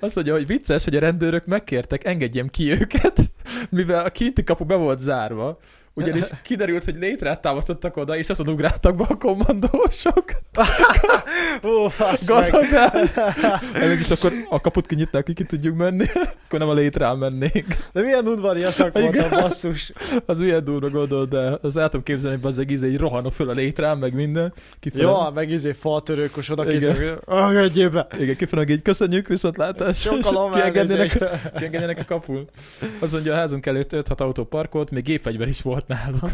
azt mondja, hogy vicces, hogy a rendőrök megkértek, engedjem ki őket, mivel a kinti kapu be volt zárva, ugyanis kiderült, hogy létrát támasztottak oda, és azon ugráltak be a kommandósok.
Ó, fasz.
Gondold el! Is akkor a kaput kinyitnák, hogy ki tudjuk menni, akkor nem a létrán mennénk.
De milyen udvariasak volt a
Igen.
basszus.
Az milyen durva gondolod, de az el tudom képzelni, hogy az egész egy rohanok föl a létrán, meg minden. Kifele,
Jó, meg izé faltörőkos oda
Igen.
készül, be.
Igen, kifele, így köszönjük, viszontlátás.
Sokalom
kiengednének,
elnézést.
kiengednének a kapun. Azt mondja, a házunk előtt 5-6 autó parkolt, még gépfegyver is volt náluk.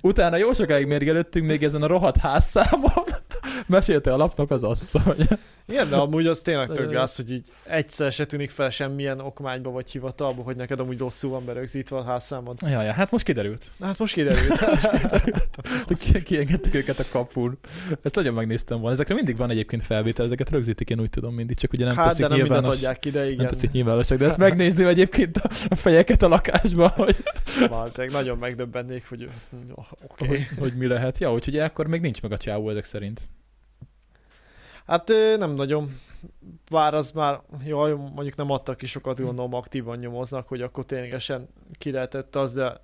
Utána jó sokáig mérgelődtünk még ezen a rohadt házszámon. Mesélte a lapnak az asszony.
Igen, de amúgy az tényleg tök gáz, hogy így egyszer se tűnik fel semmilyen okmányba vagy hivatalba, hogy neked amúgy rosszul van berögzítve a házszámod.
Ja, ja, hát most kiderült.
Hát most kiderült.
hogy ki- Kiengedték őket a kapun. Ezt nagyon megnéztem volna. Ezekre mindig van egyébként felvétel, ezeket rögzítik, én úgy tudom mindig, csak ugye nem
hát, de
teszik
nem mindent
nyilvános.
adják ki, de
Nem
igen.
teszik nyilvánosak, de ezt megnézni egyébként a, a fejeket a lakásban, hogy,
Valószínűleg nagyon megdöbbennék, hogy oh, oké.
hogy, hogy, mi lehet. Ja, úgyhogy akkor még nincs meg a csávó ezek szerint.
Hát nem nagyon. Bár az már, jaj, mondjuk nem adtak ki sokat, gondolom aktívan nyomoznak, hogy akkor ténylegesen ki lehetett az, de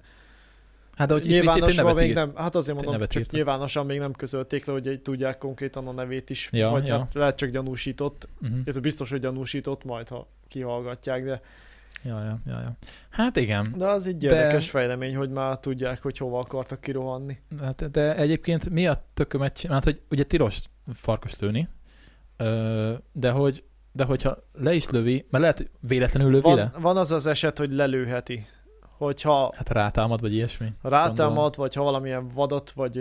Hát de hogy itt, itt, itt,
nyilvánosan még nem, hát azért mondom, csak
írtak.
nyilvánosan még nem közölték le, hogy tudják konkrétan a nevét is,
Ja,
vagy
ja.
hát lehet csak gyanúsított,
Uh-huh.
biztos, hogy gyanúsított majd, ha kihallgatják, de,
Ja, ja, ja, ja. Hát igen.
de az egy
De-
érdekes fejlemény, hogy már tudják, hogy hova akartak kirohanni.
Hát, de egyébként mi a tökömet csinál? Hát, hogy ugye tilos farkas lőni, de hogy de hogyha le is lövi, mert lehet, véletlenül lövi le?
Van, van az az eset, hogy lelőheti, hogyha
Hát rátámad, vagy ilyesmi.
rátámad, vagy ha valamilyen vadat, vagy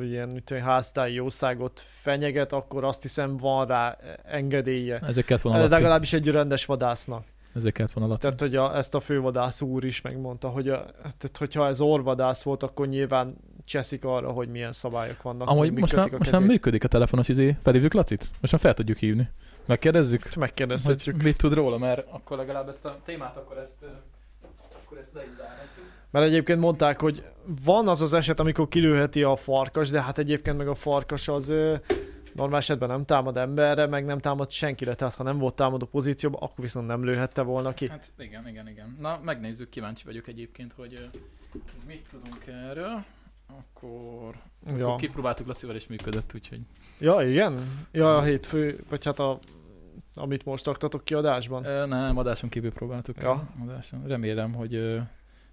ilyen háztáji jószágot fenyeget, akkor azt hiszem van rá engedélye.
Ezek kellett volna
Ez
Laci.
legalábbis egy rendes vadásznak.
Ezek kellett volna Laci.
Tehát, hogy a, ezt a fővadász úr is megmondta, hogy a, tehát, hogyha ez orvadász volt, akkor nyilván cseszik arra, hogy milyen szabályok vannak.
Amúgy most már, most már működik a telefonos izé. Felhívjuk Lacit? Most már fel tudjuk hívni. Megkérdezzük?
Megkérdezhetjük.
Mit tud róla, mert akkor legalább ezt a témát akkor ezt, akkor ezt le is zárhatjuk.
Mert egyébként mondták, hogy van az az eset, amikor kilőheti a farkas, de hát egyébként meg a farkas az normál esetben nem támad emberre, meg nem támad senkire, tehát ha nem volt támadó pozícióban, akkor viszont nem lőhette volna ki.
Hát igen, igen, igen. Na, megnézzük, kíváncsi vagyok egyébként, hogy mit tudunk erről. Akkor, ja. Akkor kipróbáltuk Lacival és működött, úgyhogy
ja igen? Ja, a hétfő, vagy hát a, amit most aktatok kiadásban.
Ö, nem, adáson kívül próbáltuk.
Ja.
Adáson. Remélem, hogy ö,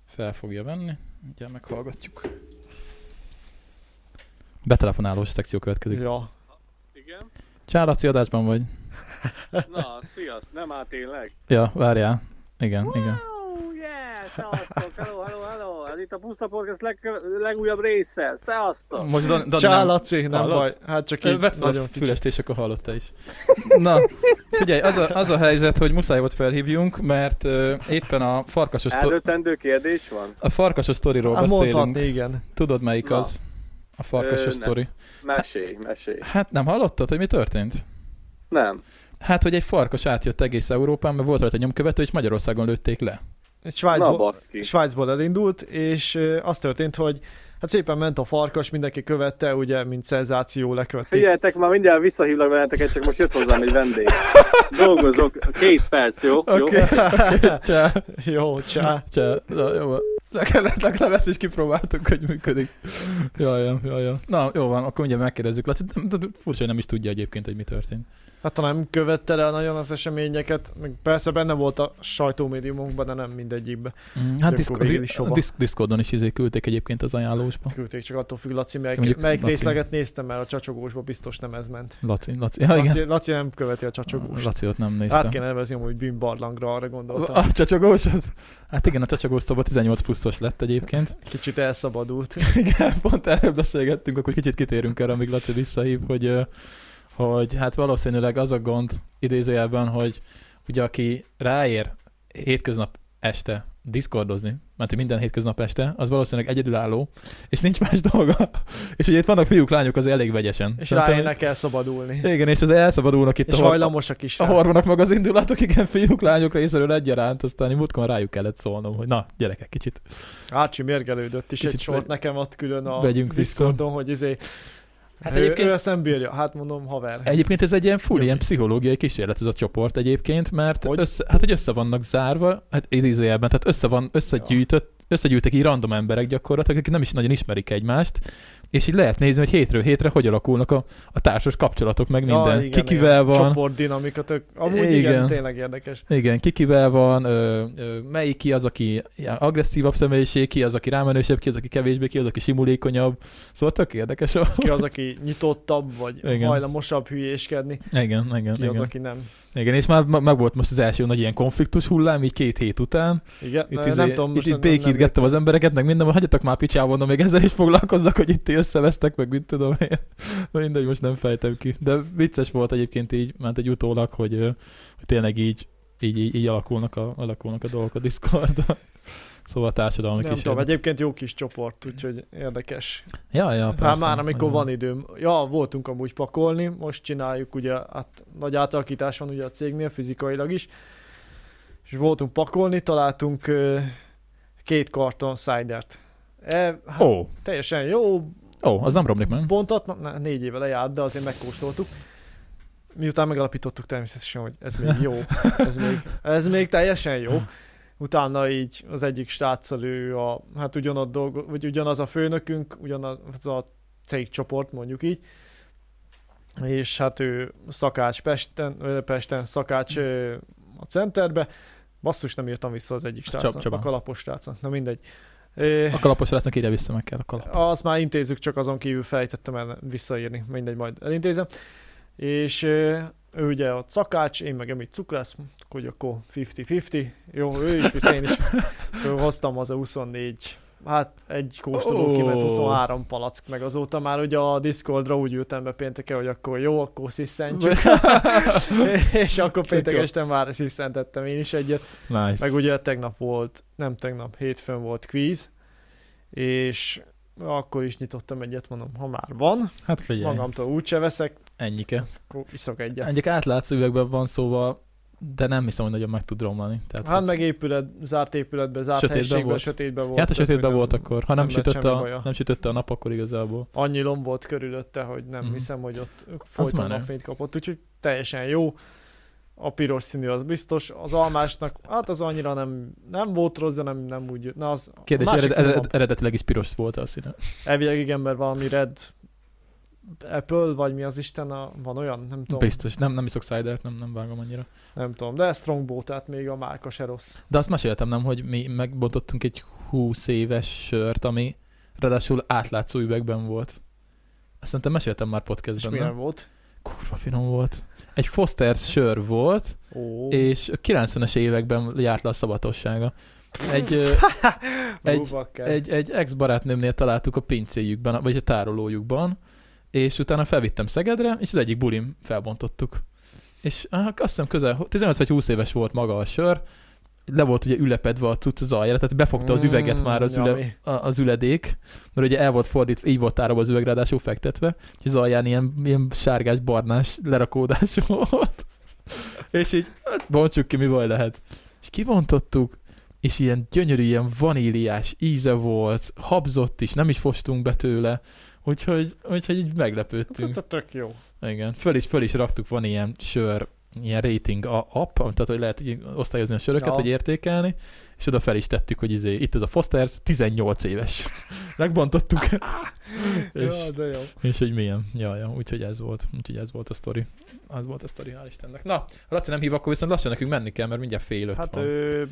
fel fogja venni. Ugye meghallgatjuk. Betelefonálós szekció következik.
Ja.
Igen?
Csá, Laci, adásban vagy?
Na, sziaszt, nem áll tényleg?
Ja, várjál. Igen, igen.
Oh, yes! Szevasztok, hello, hello, hello. Itt a Puszta Podcast leg, legújabb része. Szevasztok.
Most Dan, Dani
Csá,
nem-
Laci, nem
Hallod?
baj. Hát csak így
fel
nagyon
a fülest, és akkor hallotta is. Na, figyelj, az a, az a helyzet, hogy muszáj volt felhívjunk, mert uh, éppen a farkasos, szto-
Eldöntendő kérdés van?
a farkasos sztoriról
Hát
beszélünk.
mondhatni, igen.
Tudod melyik
Na.
az? A farkasos
Ö,
sztori.
Mesélj, mesélj.
Hát nem hallottad, hogy mi történt?
Nem.
Hát, hogy egy farkas átjött egész Európán, mert volt rajta nyomkövető, és Magyarországon lőtték le.
Egy
Na
Svájcból. Svájcból elindult, és az történt, hogy hát szépen ment a farkas, mindenki követte, ugye, mint szenzáció lekövették.
Figyeljetek, már mindjárt visszahívlak benneteket, csak most jött hozzám egy vendég. Dolgozok, két perc, jó? jó?
Oké,
Csá,
jó, csá.
csá, na, jó van. Legalább legalább ezt is kipróbáltuk, hogy működik. Jaj, jaj, jaj. Na, jó van, akkor mindjárt megkérdezzük. Laci, furcsa, hogy nem is tudja egyébként, hogy mi történt.
Hát ha nem követte el nagyon az eseményeket, meg persze benne volt a sajtómédiumokban, de nem mindegyikben.
Mm, hát
végül is?
Disz- Discordon is izé küldték egyébként az ajánlósba.
Küldték csak attól függ, Laci, melyik,
Mondjuk
melyik
Laci.
részleget néztem, mert a csacsogósba biztos nem ez ment.
Laci, Laci, ja, igen.
Laci, Laci nem követi a csacsogóst.
Laci ott nem néztem.
Át kéne nevezni amúgy bűnbarlangra, arra gondoltam.
A csacsogósod? Hát igen, a csacsogós szoba 18 pluszos lett egyébként.
Kicsit elszabadult.
Igen, pont erről beszélgettünk, akkor kicsit kitérünk erre, amíg Laci visszahív, hogy, hogy hát valószínűleg az a gond idézőjelben, hogy ugye aki ráér hétköznap este diszkordozni, mert minden hétköznap este, az valószínűleg egyedülálló, és nincs más dolga. És ugye itt vannak fiúk, lányok, az elég vegyesen.
És
Szerintem-
ráérnek elszabadulni.
Igen, és az elszabadulnak itt
És
a,
hajlamosak is
a horvonak meg az indulatok, igen, fiúk, lányok részéről egyaránt, aztán múltkor rájuk kellett szólnom, hogy na, gyerekek, kicsit
Ácsi mérgelődött is
Kicsit
egy sort nekem ott külön a
vegyünk vissza.
Discordon, hogy izé,
Hát
ő,
egyébként-
ő ezt nem bírja. Hát mondom, haver.
Egyébként ez egy ilyen full,
Jó.
ilyen pszichológiai kísérlet ez a csoport egyébként, mert
Hogy?
össze, hát hogy össze vannak zárva, hát idézőjelben, tehát össze van, összegyűjtött, összegyűjtek így random emberek gyakorlatilag, akik nem is nagyon ismerik egymást, és így lehet nézni, hogy hétről hétre hogy alakulnak a, a társas kapcsolatok, meg minden.
igen,
kikivel
igen.
van,
Csoport dinamika, tök. Amúgy igen.
Igen.
tényleg érdekes.
igen, kikivel van, ö, ö, melyik ki az, aki agresszívabb személyiség, ki az, aki rámenősebb, ki az, aki kevésbé, ki az, aki simulékonyabb. Szóval tök érdekes.
Ki az, aki nyitottabb, vagy
Igen.
hajlamosabb hülyéskedni.
Igen, igen,
Ki
igen.
az, aki nem.
Igen, és már meg volt most az első nagy ilyen konfliktus hullám, így két hét után.
Igen,
Itt,
ne,
izé,
nem tudom,
itt, itt békítgettem az embereket, meg minden, hagyjatok már picsába, mondom, még ezzel is foglalkozzak, hogy itt ti összevesztek, meg mit tudom én. Mindegy, most nem fejtem ki. De vicces volt egyébként így, ment egy utólag, hogy, hogy tényleg így, így, így, így alakulnak, a, alakulnak a dolgok a Discordon. Szóval a társadalmi
Nem tudom,
kísérlet.
egyébként jó kis csoport, úgyhogy érdekes.
Ja, ja,
Hát
persze.
már amikor van időm. Ja, voltunk amúgy pakolni, most csináljuk ugye, hát nagy átalakítás van ugye a cégnél, fizikailag is. És voltunk pakolni, találtunk két karton cidert. E, hát
oh,
teljesen jó,
oh, az nem romlik meg.
bontatlan, na, négy éve lejárt, de azért megkóstoltuk. Miután megalapítottuk természetesen, hogy ez még jó, ez még, ez még teljesen jó. Utána így az egyik sráccal ő a, hát ugyanott dolgo, vagy ugyanaz a főnökünk, ugyanaz a cégcsoport mondjuk így, és hát ő szakács Pesten, Pesten szakács a centerbe, basszus nem írtam vissza az egyik srácnak, a kalapos srácnak, na mindegy.
A kalapos rácnak írja vissza, meg kell a kalap.
azt már intézzük, csak azon kívül fejtettem el visszaírni, mindegy, majd elintézem. És ő ugye ott szakács, én meg emit cukrász, hogy akkor 50-50, jó, ő is visz, én is hoztam az a 24, hát egy kóstoló
Ó.
kiment 23 palack, meg azóta már ugye a Discordra úgy ültem be pénteken, hogy akkor jó, akkor sziszentsük. és akkor péntek este már sziszentettem én is egyet.
Nice.
Meg ugye tegnap volt, nem tegnap, hétfőn volt quiz, és akkor is nyitottam egyet, mondom, ha már van,
Hát figyelj,
magamtól úgyse veszek,
ennyike.
akkor iszok egyet.
Egyik átlátszó üvegben van szóval, de nem hiszem, hogy nagyon meg tud romlani. Tehát,
Hát
hogy-
meg épület, zárt épületben, zárt helyiségben,
volt.
sötétben volt.
Hát a sötétben
hogy
volt
nem-
akkor. Ha nem,
nem semmi
a,
baja.
nem sütötte a nap, akkor igazából.
Annyi lomb volt körülötte, hogy nem
Mhm.
hiszem, hogy ott folyton
menő.
napfényt kapott, úgyhogy teljesen jó. A piros színű az biztos, az almásnak, hát az annyira nem, nem volt rossz, de nem, nem úgy, na az
Kérdés,
a
ered, ered, eredetileg is piros volt a színe.
Elvileg igen, mert valami red Apple, vagy mi az Isten, a, van olyan, nem tudom,
Biztos. Nem, nem iszok cidert, nem, nem vágom annyira.
nem tudom, de Strongbow, tehát még a márka se rossz.
De azt meséltem nem, hogy mi megbontottunk egy 20 éves sört, ami ráadásul átlátszó üvegben volt. Azt szerintem meséltem már
És
podcastben,
milyen
nem?
volt?
Kurva finom volt. Egy Foster's sör volt,
Ó,
és a 90-es években járt le a szabatossága. Egy, egy, egy, egy ex-barátnőmnél találtuk a pincéjükben, vagy a tárolójukban, és utána felvittem Szegedre, és az egyik bulim felbontottuk. És ah, azt hiszem közel, 15 vagy 20 éves volt maga a sör, le volt ugye ülepedve a cucc az aljára, tehát befogta az üveget már az, üle, az üledék, mert ugye el volt fordítva, így volt tárolva az üveg, ráadásul fektetve, és az alján ilyen, ilyen sárgás, barnás lerakódás volt. és így, hát bontsuk ki, mi baj lehet. És kibontottuk, és ilyen gyönyörű, ilyen vaníliás íze volt, habzott is, nem is fostunk be tőle, úgyhogy, úgyhogy így meglepődtünk.
Hát, tök jó.
Igen, föl is, föl is raktuk, van ilyen sör, ilyen rating a- app, tehát hogy lehet így osztályozni a söröket,
Ja.
vagy értékelni, és oda fel is tettük, hogy izé, itt ez a Foster's, 18 éves. Megbontottuk, és,
Ja, de jó.
és hogy milyen. Ja, ja, úgyhogy ez volt, úgyhogy ez volt a sztori. Az volt a sztori, hál' Istennek. Na, ha Laci nem hív, akkor viszont lassan nekünk menni kell, mert mindjárt fél öt
Hát
van.
ő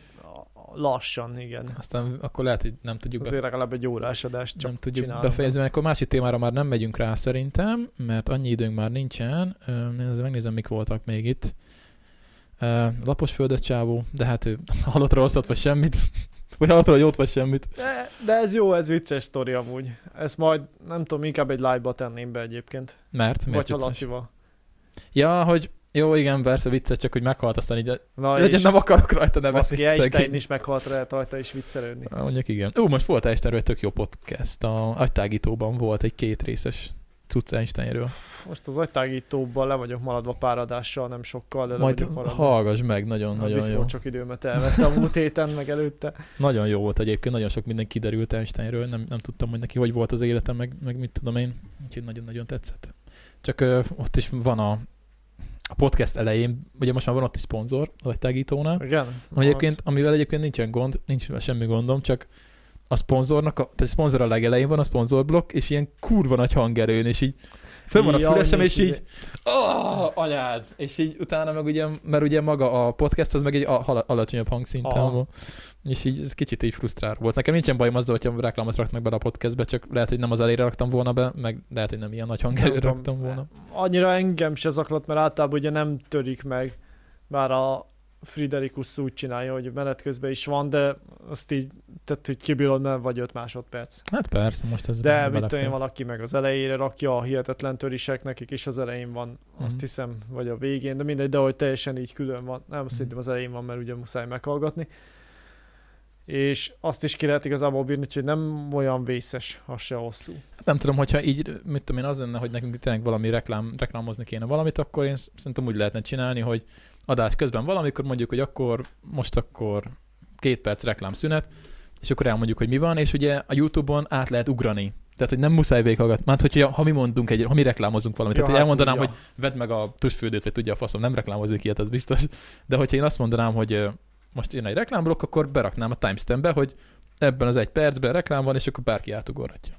lassan, igen.
Aztán akkor lehet, hogy nem tudjuk be,
Azért legalább egy órás adást csak
nem tudjuk
csinálunk.
befejezni, mert akkor másik témára már nem megyünk rá szerintem, mert annyi időnk már nincsen. Megnézem, mik voltak még itt. Lapos földet csávó, de hát ő halott rosszat, vagy semmit. Vagy halott vagy jót, vagy semmit.
De, de ez jó, ez vicces sztori amúgy. Ezt majd, nem tudom, inkább egy live-ba tenném be egyébként.
Mert? Miért
Vagy ha
vicces?
Lacival.
Ja, hogy jó, igen, persze vicces, csak hogy meghalt, aztán így,
Na
hogy
és
nem akarok rajta nevetni.
Baszki, Einstein is meghalt rajta is viccelődni.
Ah, Mondjuk igen. Ú, most volt Einsteinről egy tök jó podcast. A agytágítóban volt egy két részes cucc Einsteinről.
Most az agytágítóban le vagyok maradva pár adással, nem sokkal, de le
Majd
vagyok maradva.
hallgass meg, nagyon,
Na,
nagyon jó.
csak időmet elvette a múlt héten, meg előtte.
Nagyon jó volt egyébként, nagyon sok minden kiderült Einsteinről, nem, nem tudtam, hogy neki hogy volt az élete, meg, meg mit tudom én, úgyhogy nagyon-nagyon tetszett. Csak ö, ott is van a, a podcast elején, ugye most már van ott is szponzor, a tágítónál,
Igen?
egyébként, amivel egyébként nincsen gond, nincs semmi gondom, csak a szponzornak, a, tehát a szponzor a legelején van, a szponzorblokk, és ilyen kurva nagy hangerőn, és így föl van a fülesem, és így, oh, anyád! És így utána meg ugye, mert ugye maga a podcast az meg egy alacsonyabb hangszinten van. És így ez kicsit így frusztráló volt. Nekem nincsen bajom azzal, hogyha reklámot raknak bele a podcastbe, csak lehet, hogy nem az elére raktam volna be, meg lehet, hogy nem ilyen nagy hangerőre raktam volna.
Annyira engem se zaklat, mert általában ugye nem törik meg, bár a Friderikus úgy csinálja, hogy menet közben is van, de azt így, tehát hogy kibírod, mert vagy 5 másodperc.
Hát persze, most ez
De mit tudom én, valaki meg az elejére rakja a hihetetlen törisek, nekik is az elején van, azt
Mhm.
hiszem, vagy a végén, de mindegy, de hogy teljesen így külön van. Nem,
Mhm.
szerintem az elején van, mert ugye muszáj meghallgatni. És azt is ki lehet igazából bírni, hogy nem olyan vészes, az se hosszú.
Hát nem tudom, hogyha így, mit tudom én, az lenne, hogy nekünk tényleg valami reklám, reklámozni kéne valamit, akkor én szerintem úgy lehetne csinálni, hogy adás közben valamikor mondjuk, hogy akkor, most akkor két perc reklámszünet, és akkor elmondjuk, hogy mi van, és ugye a Youtube-on át lehet ugrani. Tehát, hogy nem muszáj végighallgatni. Mert hogyha, ha mi mondunk egy, ha mi reklámozunk valamit,
Ja,
tehát
hát
elmondanám,
úgy,
hogy vedd meg a tusfürdőt, vagy tudja a faszom, nem reklámozik ilyet, az biztos. De hogyha én azt mondanám, hogy most jön egy reklámblokk, akkor beraknám a timestampbe, hogy ebben az egy percben reklám van, és akkor bárki átugorhatja.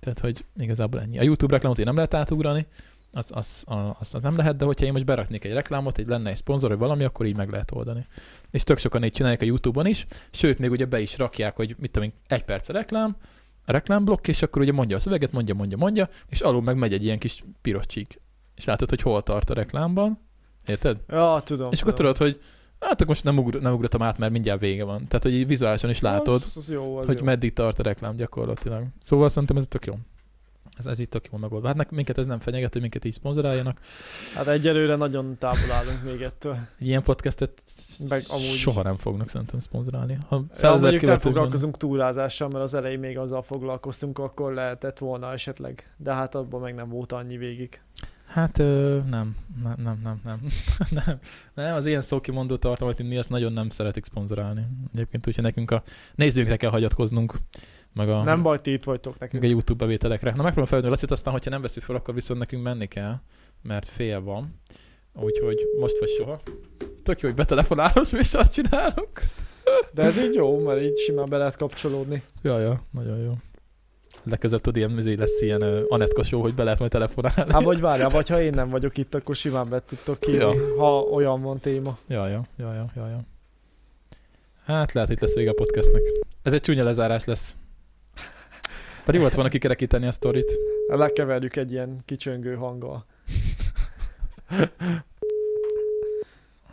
Tehát, hogy igazából ennyi. A YouTube reklámot én nem lehet átugrani, az, az, az, az nem lehet, de hogyha én most beraknék egy reklámot, egy lenne egy szponzor, vagy valami, akkor így meg lehet oldani. És tök sokan így csinálják a YouTube-on is, sőt, még ugye be is rakják, hogy mit tudom én, egy perc a reklám, a reklámblokk, és akkor ugye mondja a szöveget, mondja, mondja, mondja, és alul meg megy egy ilyen kis piros csík. És látod, hogy hol tart a reklámban. Érted?
Ja, tudom.
és akkor
tudom.
tudod, hogy hát most nem, ugr- nem ugratom át, mert mindjárt vége van. Tehát, hogy így vizuálisan is látod,
Az, az jó, az
hogy
jó.
meddig tart a reklám gyakorlatilag. Szóval szerintem ez tök jó. Ez, ez itt tök jó megoldva. Hát minket ez nem fenyeget, hogy minket így szponzoráljanak.
Hát egyelőre nagyon távol állunk még ettől.
Egy ilyen podcastet
Meg amúgy
soha nem fognak szerintem szponzorálni. Ha
Ja, mondjuk nem foglalkozunk túrázással, mert az elején még azzal foglalkoztunk, akkor lehetett volna esetleg. De hát abban meg nem volt annyi végig.
Hát ö, nem, nem, nem, nem, nem. nem. Nem, az ilyen szókimondó tartalmat, mi azt nagyon nem szeretik szponzorálni. Egyébként úgyhogy nekünk a nézőkre kell hagyatkoznunk, meg a,
Nem baj, ti itt vagytok
meg a
nekünk.
YouTube bevételekre. Na megpróbálom felvenni Lacit, aztán, hogyha nem veszük fel, akkor viszont nekünk menni kell, mert fél van. Úgyhogy most vagy soha. Tök jó, hogy betelefonálós műsort csinálunk.
De ez így jó, mert így simán be lehet kapcsolódni.
Ja, ja, nagyon jó. Legközelebb tudod, ilyen mizé lesz ilyen uh, Anetka show, hogy be lehet majd telefonálni.
Hát vagy várjál, vagy ha én nem vagyok itt, akkor simán be tudtok kérni,
Ja.
ha olyan van téma.
Ja, ja, ja, ja, ja, ja. Hát lehet, itt lesz vége a podcastnek. Ez egy csúnya lezárás lesz. Pedig volt volna kikerekíteni a sztorit.
Lekeverjük egy ilyen kicsöngő hanggal.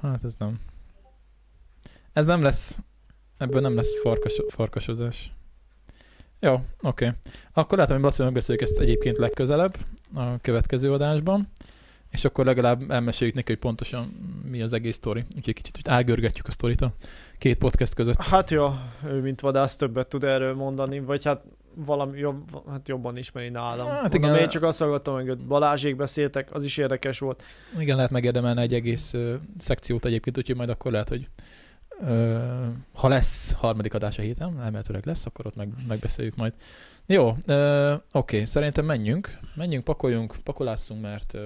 Hát ez nem. Ez nem lesz. Ebből nem lesz farkas, farkasozás. Jó, oké. Okay. Akkor látom, hogy Laci megbeszéljük ezt egyébként legközelebb a következő adásban, és akkor legalább elmeséljük neki, hogy pontosan mi az egész sztori. Úgyhogy kicsit úgy elgörgetjük a sztorit a két podcast között.
Hát jó, ő mint vadász többet tud erről mondani, vagy hát valami jobb, hát jobban ismeri nálam.
Hát
Hát
igen.
igen. Én csak azt hallgattam, hogy Balázsék beszéltek, az is érdekes volt.
Igen, lehet megérdemelni egy egész ö, szekciót egyébként, úgyhogy majd akkor lehet, hogy ha lesz harmadik adás a héten, elméletileg lesz, akkor ott meg, megbeszéljük majd. Jó, oké, szerintem menjünk, menjünk, pakoljunk, pakolásszunk, mert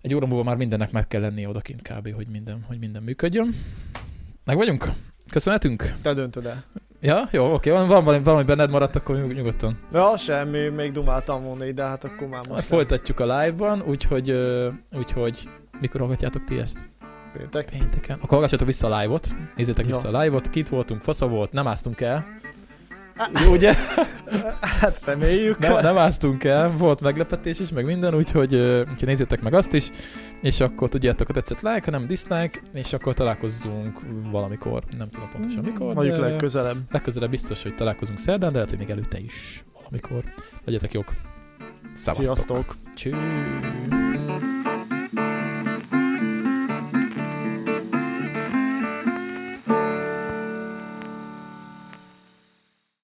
egy óra múlva már mindennek meg kell lennie odakint kb., hogy minden, hogy minden működjön. Meg vagyunk? Köszönhetünk?
Te döntöd el.
Ja, jó, oké, van, van valami, valami benned maradt, akkor nyug- nyugodtan.
Ja, semmi, még dumáltam volna de hát akkor már
Majd
most
folytatjuk a live-ban, úgyhogy, úgyhogy mikor hallgatjátok ti ezt?
Péntek.
Pénteken. Akkor hallgassatok vissza a live-ot, nézzétek
Ja.
vissza a live-ot, kint voltunk, fasza volt, nem áztunk el.
Á,
Ugye?
Hát reméljük.
Nem, nem áztunk el, volt meglepetés is, meg minden, úgyhogy, úgyhogy nézzétek meg azt is, és akkor tudjátok, ha tetszett like, ha nem dislike, és akkor találkozzunk valamikor, nem tudom pontosan mikor,
Mondjuk legközelebb.
legközelebb biztos, hogy találkozunk szerdán, de lehet, hogy még előtte is valamikor. Legyetek jók! Szevasztok!
Sziasztok!
Cső!